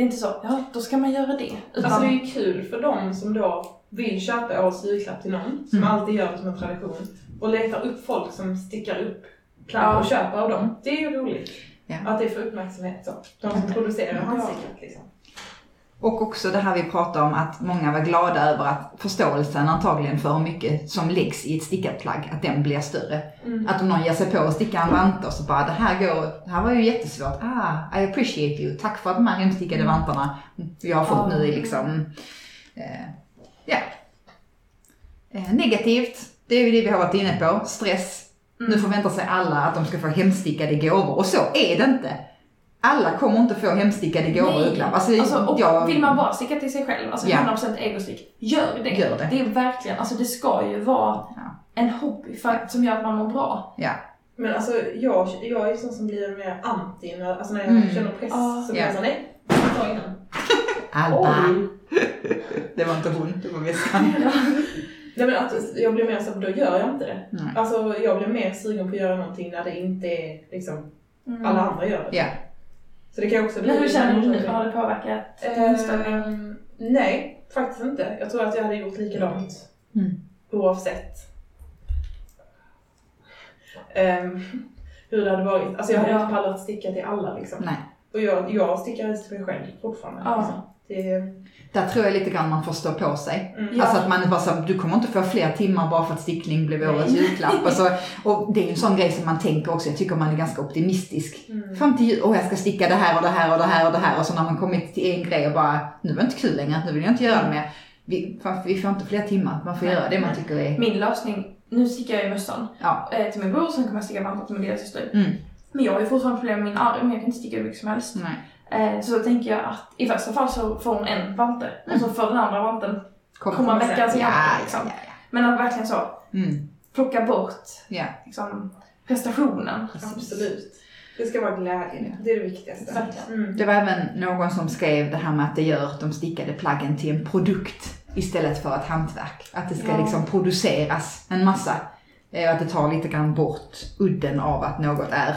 det är inte så, ja då ska man göra det. Utan, Alltså det är kul för dem som då vill köpa årets julklapp till någon, som Mm. alltid gör det som en tradition, och letar upp folk som stickar upp plagg Ja. och köper av dem. Det är ju roligt. Ja. Att det får uppmärksamhet så. De som producerar handstickat liksom. Och också det här vi pratar om att många var glada över att förståelsen antagligen för hur mycket som läggs i ett stickat plagg, att den blir större. Mm. Att om någon ger sig på att sticka en vanter så bara det här går, det här var ju jättesvårt. Ah, I appreciate you. Tack för de här hemstickade vantarna jag har fått nu i liksom, eh, ja. Eh, negativt, det är ju det vi har varit inne på, stress. Mm. Nu förväntar sig alla att de ska få hemstickade gåvor och så är det inte. Alla kommer inte få hemstickade gåvor Nej. i julklapp. Alltså, Alltså, och jag, vill man bara sticka till sig själv, alltså Ja. 100% egostick, gör det. Gör det. Det är verkligen, alltså det ska ju vara Ja. en hobby för, som gör att man mår bra. Ja. Men alltså jag, jag är ju sån som blir mer anti, när, alltså när jag Mm. känner press Ja. så blir jag Ja. såhär, nej, ta in den. Alba. Oj. Det var inte hon, det var väskan. Nej men att jag blir mer så då gör jag inte det. Nej. Alltså jag blir mer sugen på att göra någonting när det inte är liksom Mm. alla andra gör det. Ja. Så det kan också bli Men hur känner du nu? Har det påverkat din inställning? Ehm, nej, faktiskt inte. Jag tror att jag hade gjort likadant Mm. oavsett ehm, hur det hade varit. Alltså jag hade Ja. inte pallat sticka till alla liksom. Nej. Och jag, jag stickar helst till mig själv fortfarande. Ja. Liksom. Det, Där tror jag lite grann man får stå på sig. mm. Alltså att man bara så, du kommer inte få fler timmar bara för att stickning blev årets julklapp. Alltså, och det är ju en sån grej som man tänker också, jag tycker man är ganska optimistisk. Mm. Fram till jul, åh jag ska sticka det här och det här och det här och det här och så när man kommit till en grej och bara, nu var det inte kul längre, nu vill jag inte göra det mer. Vi, vi får inte fler timmar, man får Nej. göra det man tycker är, Min lösning, nu stickar jag i mössan ja. eh, till min bror, sen kommer jag sticka vantar till min lillasyster. Mm. Men jag har ju fortfarande problem med min arm, jag kan inte sticka hur mycket som helst. Nej. Eh, så då tänker jag att i värsta fall så får hon en vante och så får den andra vanten Kom. komma veckans Ja, hjälp ja, liksom. ja, Men att verkligen så. Mm. plocka bort Ja, liksom, prestationen. precis. Absolut. Det ska vara glädje. Det är det viktigaste. Mm. Det var även någon som skrev det här med att det gör de stickade plaggen till en produkt istället för ett hantverk. Att det ska Ja. liksom produceras en massa. Eh, Att det tar lite grann bort udden av att något är.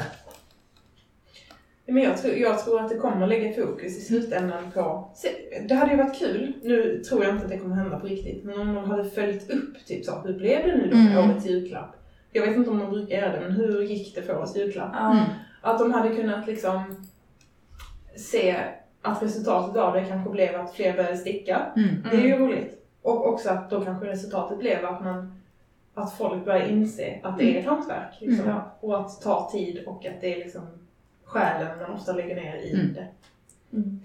Men jag tror, jag tror att det kommer lägga fokus i slutändan på... Det hade ju varit kul, nu tror jag inte att det kommer hända på riktigt, men om de hade följt upp typ så, hur blev det nu då med Mm. årets julklapp? Jag vet inte om de brukar göra det, men hur gick det för årets julklapp? Mm. Att de hade kunnat liksom se att resultatet av det kanske blev att fler började sticka. Mm. Det är ju roligt. Och också att då kanske resultatet blev att man att folk börjar inse att det är ett hantverk. Liksom. Mm. Och att ta tid och att det är liksom själen man ofta lägger ner i Mm. det.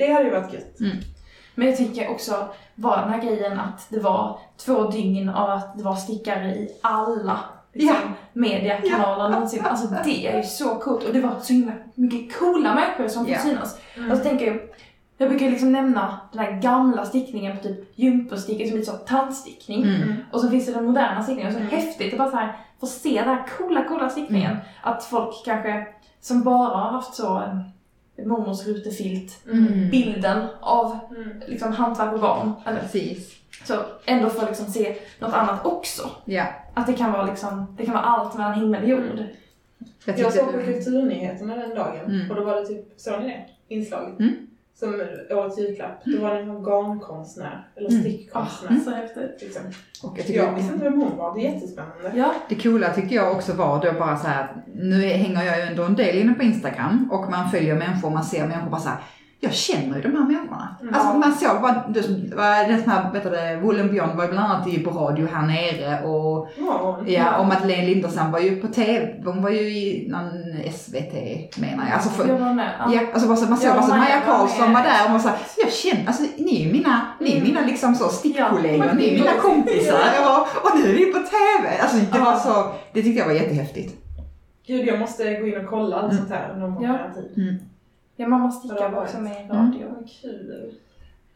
Det hade ju varit gött. Men jag tycker också, var den här grejen att det var två dygn av att det var stickare i alla liksom, mediekanaler någonsin. Alltså det är ju så coolt och det var så himla mycket coola människor som fick Ja. synas. Mm. Och så tänker jag, jag brukar liksom nämna den här gamla stickningen på typ jumperstickning som lite så tandstickning. Mm. Och så finns det den moderna stickningen. Och så Mm. häftigt att bara så här få se den här coola, coola stickningen. Att folk kanske som bara har haft så en mormors rutefilt Mm. bilden av Mm. liksom hantverk och garn. Eller, Precis. så ändå får liksom se något annat också. Ja. Att det kan vara liksom, det kan vara allt mellan himmel och jord. Jag Jag tyckte såg på Kulturnyheterna den dagen Mm. och då var det typ, såg ni det? Inslaget? Mm. Som årets julklapp. Då var det en garnkonstnär, eller Mm. stickkonstnär. Så häftigt. Liksom. och jag tycker Jag visste inte vem hon var, det är jättespännande. Ja. Det coola tyckte jag också var då bara så här, nu hänger jag ju ändå en del inne på Instagram och man följer människor, man ser människor bara så här, jag känner ju de här människorna. Mm. Alltså man såg bara, den som här, vet du det, Woolen Björn var ju bland annat i på radio här nere och hon? ja, och Madeleine Lindersam var ju på TV, hon var ju i någon SVT menar jag. Alltså för, Jag var med. Ja, alltså bara så, man såg bara så Maja Karlsson var där och man sa, jag känner, alltså ni är mina, ni är Mm. mina liksom så stickkollegor, Ja. ni är mina kompisar och, och nu är ni på TV. Alltså det var så, det tyckte jag var jättehäftigt. Gud, jag måste gå in och kolla allt Mm. sånt här någon gång ja. tid. Ja, mamma stickar var också med i Mm. radio. Vad kul.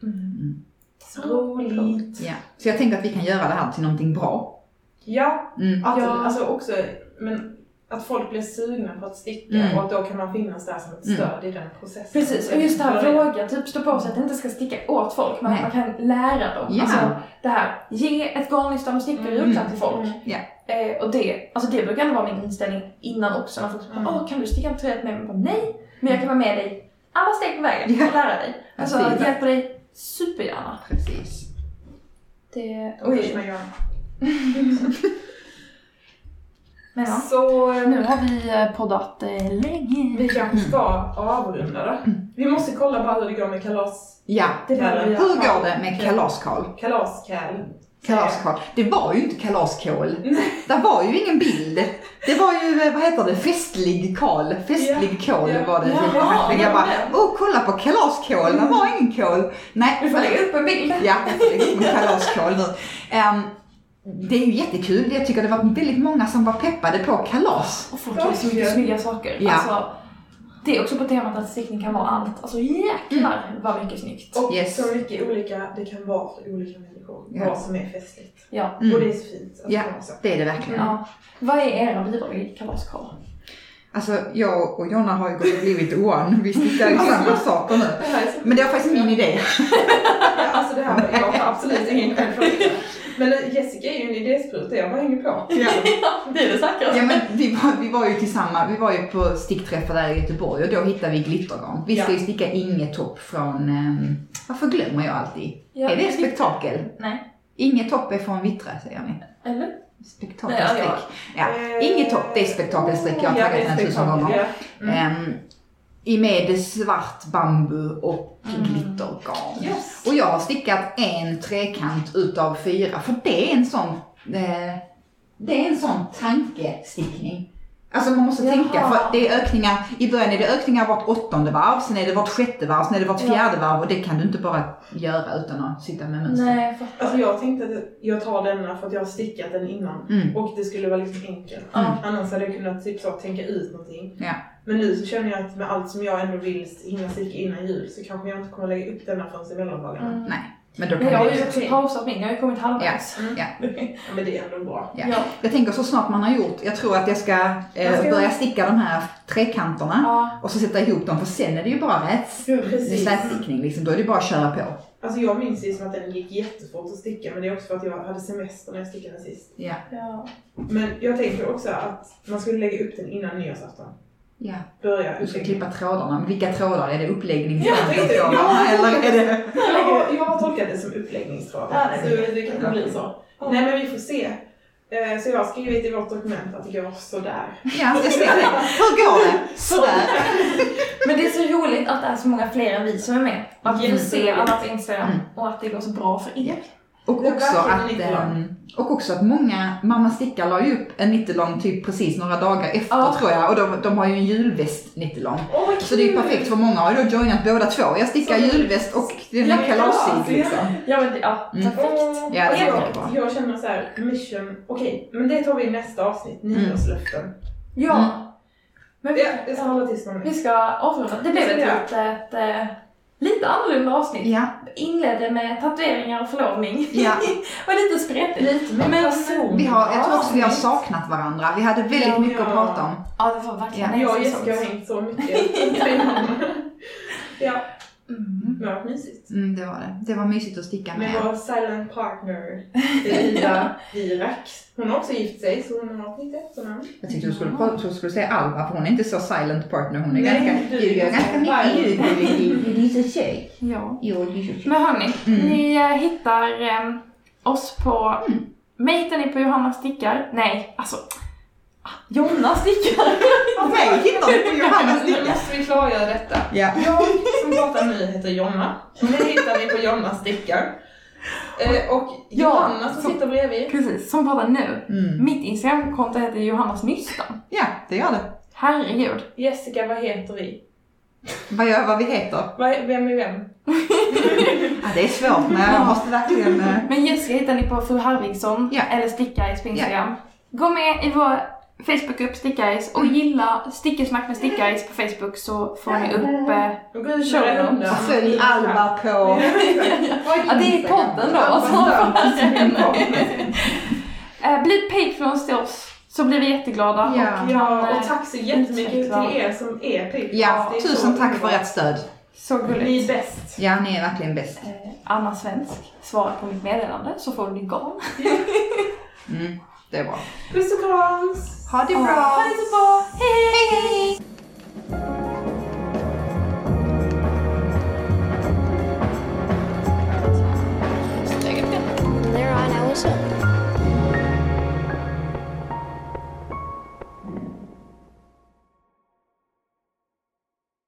Mm. Så roligt. Ja. Så jag tänkte att vi kan göra det här till någonting bra. Ja, Mm. att, Ja. alltså också, men att folk blir sugna på att sticka Mm. och att då kan man finnas där som ett Mm. stöd i den processen. Precis, och just det här våga typ stå på sig att inte ska sticka åt folk, men att Nej. man kan lära dem. Ja. Alltså det här, ge ett garnnystan och sticka i Mm. till folk. Mm. Ja. Eh, och det, alltså det brukar ändå vara min inställning innan också. När folk säger Mm. åh kan du sticka en tröja med mig? Jag bara, Nej, men jag kan vara med dig alla steg på vägen och lära dig. Alltså jag hjälper dig supergärna. Precis. Det, Oj, oj. men ja, Så nu har vi eh, poddat eh, länge. vi kanske ska avrunda då. Vi måste kolla bara hur det går med kalas, Ja. Det Hur går det med kalaskål? kalaskall. Kalaskål. Det var ju inte kalaskål. Det var ju ingen bild. Det var ju, eh, vad heter det, festlig kål. Festlig kål Ja. var det. Jaha, jag bara, ja. åh kolla på kalaskål, det var ingen kål. Nej, Vi får lägga upp en bild. Ja, jag får lägga upp en kalaskål nu. Ehm, det är ju jättekul. Jag tycker det var väldigt många som var peppade på kalas. Och folk gör så mycket snygga saker. Ja. Alltså, det är också på temat att stickning kan vara allt. Alltså jäklar vad mycket snyggt. Och Yes. så mycket olika det kan vara för olika människor. Ja. Vad som är festligt. Ja. Mm. Och det är så fint Ja. så. Det är det verkligen. ja. Vad är era bidrag i kalaskål? Alltså jag och Jonna har ju gått och blivit one. Vi stickar ju samma saker nu. Det Men det var faktiskt min idé. Ja, alltså det här, jag har absolut ingen självförtroende. Men Jessica är ju en idéspruta, jag bara hänger på. Ja. det är det säkra. Ja men vi var, vi var ju tillsammans, vi var ju på stickträffar där i Göteborg och då hittade vi glittergarn. Vi ska Ja. ju sticka inget topp från, um, varför glömmer jag alltid? Ja, är det men- spektakel? Nej. Inget topp är från Vittra säger ni. Eller? Spektakelstrick. Ja, Ja, Eh, inget topp, det är spektakelstrick. Jag har ja, taggat den tusen gånger. ja. Mm. Ehm, I med svart bambu och Mm. glittergarn. Yes. Och jag har stickat en trekant utav fyra, för det är en sån, eh, det är en sån tankestickning. Alltså man måste Jaha. tänka, för det är ökningar, i början är det ökningar vart åttonde varv, sen är det vart sjätte varv, sen är det vart Ja. fjärde varv och det kan du inte bara göra utan att sitta med mönster. Nej, jag. Alltså jag tänkte att jag tar denna för att jag har stickat den innan. Mm. Och det skulle vara liksom enkelt. Ja. Annars hade jag kunnat typ så tänka ut någonting. Ja. Men nu så känner jag att med allt som jag ändå vill hinna sticka innan jul så kanske jag inte kommer lägga upp denna förrän i mellandagarna. Mm. Nej, men då Men jag har ju också pausat min, jag har ju kommit halvvägs. Mm. Ja. Ja, men det är ändå bra. Ja. Ja. Jag tänker så snart man har gjort, jag tror att jag ska, eh, Man ska- börja sticka de här trekanterna Ja. och så sätta ihop dem för sen är det ju bara räts. Det är Precis. slätstickning liksom, då är det bara att köra på. Alltså jag minns det som att den gick jättefort att sticka men det är också för att jag hade semester när jag stickade sist. Ja. Ja. Men jag tänker också att man skulle lägga upp den innan nyårsafton. Ja. Börja Du ska klippa trådarna. Men vilka trådar? Är det uppläggning? Ja, ja. ja. Eller är det... Jag, jag har tolkat det som uppläggningstrådar. Ja, så det kanske blir så. Nej men vi får se. Eh, Så jag har skrivit i vårt dokument att det går sådär. Ja, jag ser det. Hur går det? Sådär. Men det är så roligt att det är så många fler än vi som är med. Att vi får se Jätteroligt. alla på Instagram Mm. och att det går så bra för er. Och också, att, lång. ehm, och också att många, Mamma Sticka la ju upp en 90 lång typ precis några dagar efter Ja. tror jag. Och de, de har ju en julväst 90 lång. Åh, vad Så det är ju perfekt för många har ju då joinat båda två. Jag stickar Så- julväst och den Ja, är kalasig kalas, liksom. Ja, men det, ja, Mm. perfekt. Åh, Ja, det är jag, jättebra. jag känner så här, mission, okej, men det tar vi i nästa avsnitt, Mm. nyårslöften. Ja. Mm. Men vi, Det, det ska hålla tyst om vi det. ska avrunda. Det blev ett, vi ett, ett, eh, lite annorlunda avsnitt. Ja, Inledde med tatueringar och förlovning. ja. och lite spretigt. Lite mer Men- person. Vi har, jag tror också vi har saknat varandra. Vi hade väldigt Ja. mycket att prata om. Ja, det var verkligen Ja. Jag och. Jessica har hängt så mycket. ja, Mm. det har varit mysigt. Mm, det var det. Det var mysigt att sticka Med med. vår silent partner, Ida Irak. Hon har också gift sig, så hon har mitt efternamn. Jag tyckte du skulle, du skulle säga Alva, för hon är inte så silent partner. Hon är Nej, ganska, du du gör ganska mycket ljud. Det är så tjej. Ja. Jo, det är så tjej. Men hörni, Mm. ni eh, hittar eh, oss på... Mm. Hittar ni på Johanna Stickar. Nej, alltså... Jonna Stickar. Och mig hittar du på Johanna Nu Sticka. måste vi klargöra detta. Ja. Jag som pratar nu heter Jonna. Mig hittar ni på Jonna Stickar. Eh, och Ja, Johanna som så- sitter bredvid. Precis, som pratar nu. Mm. Mitt Instagramkonto heter Johannas Nystan. ja, det gör det. Herregud. Jessica, vad heter vi? Vad gör vad vi heter? Vem är vem? Ja, det är svårt, men jag måste verkligen... eh, Men Jessica hittar ni på Fru Harvigsson Ja. eller Stickaris på Instagram. Gå med i vår Facebookgrupp Stickaris och gilla Stickesnack med Stickaris på Facebook så får ni upp... Eh, Och. Och följ Alva på... Ja, det är podden då, alltså. eh, bli Patreons till oss så blir vi jätteglada. Ja. Och, Ja, kan, eh, och tack så jättemycket utveckla. till er som är Patreons. Ja, tusen tack för ert stöd. Så Ni är gulligt. bäst. Ja, ni är verkligen bäst. Eh, Anna Svensk svarar på mitt meddelande så får du din garn. Mm, det är bra. Puss och krams! Ha det Ja, bra! Ha det så bra. Hej! hej. From there on, I was hooked.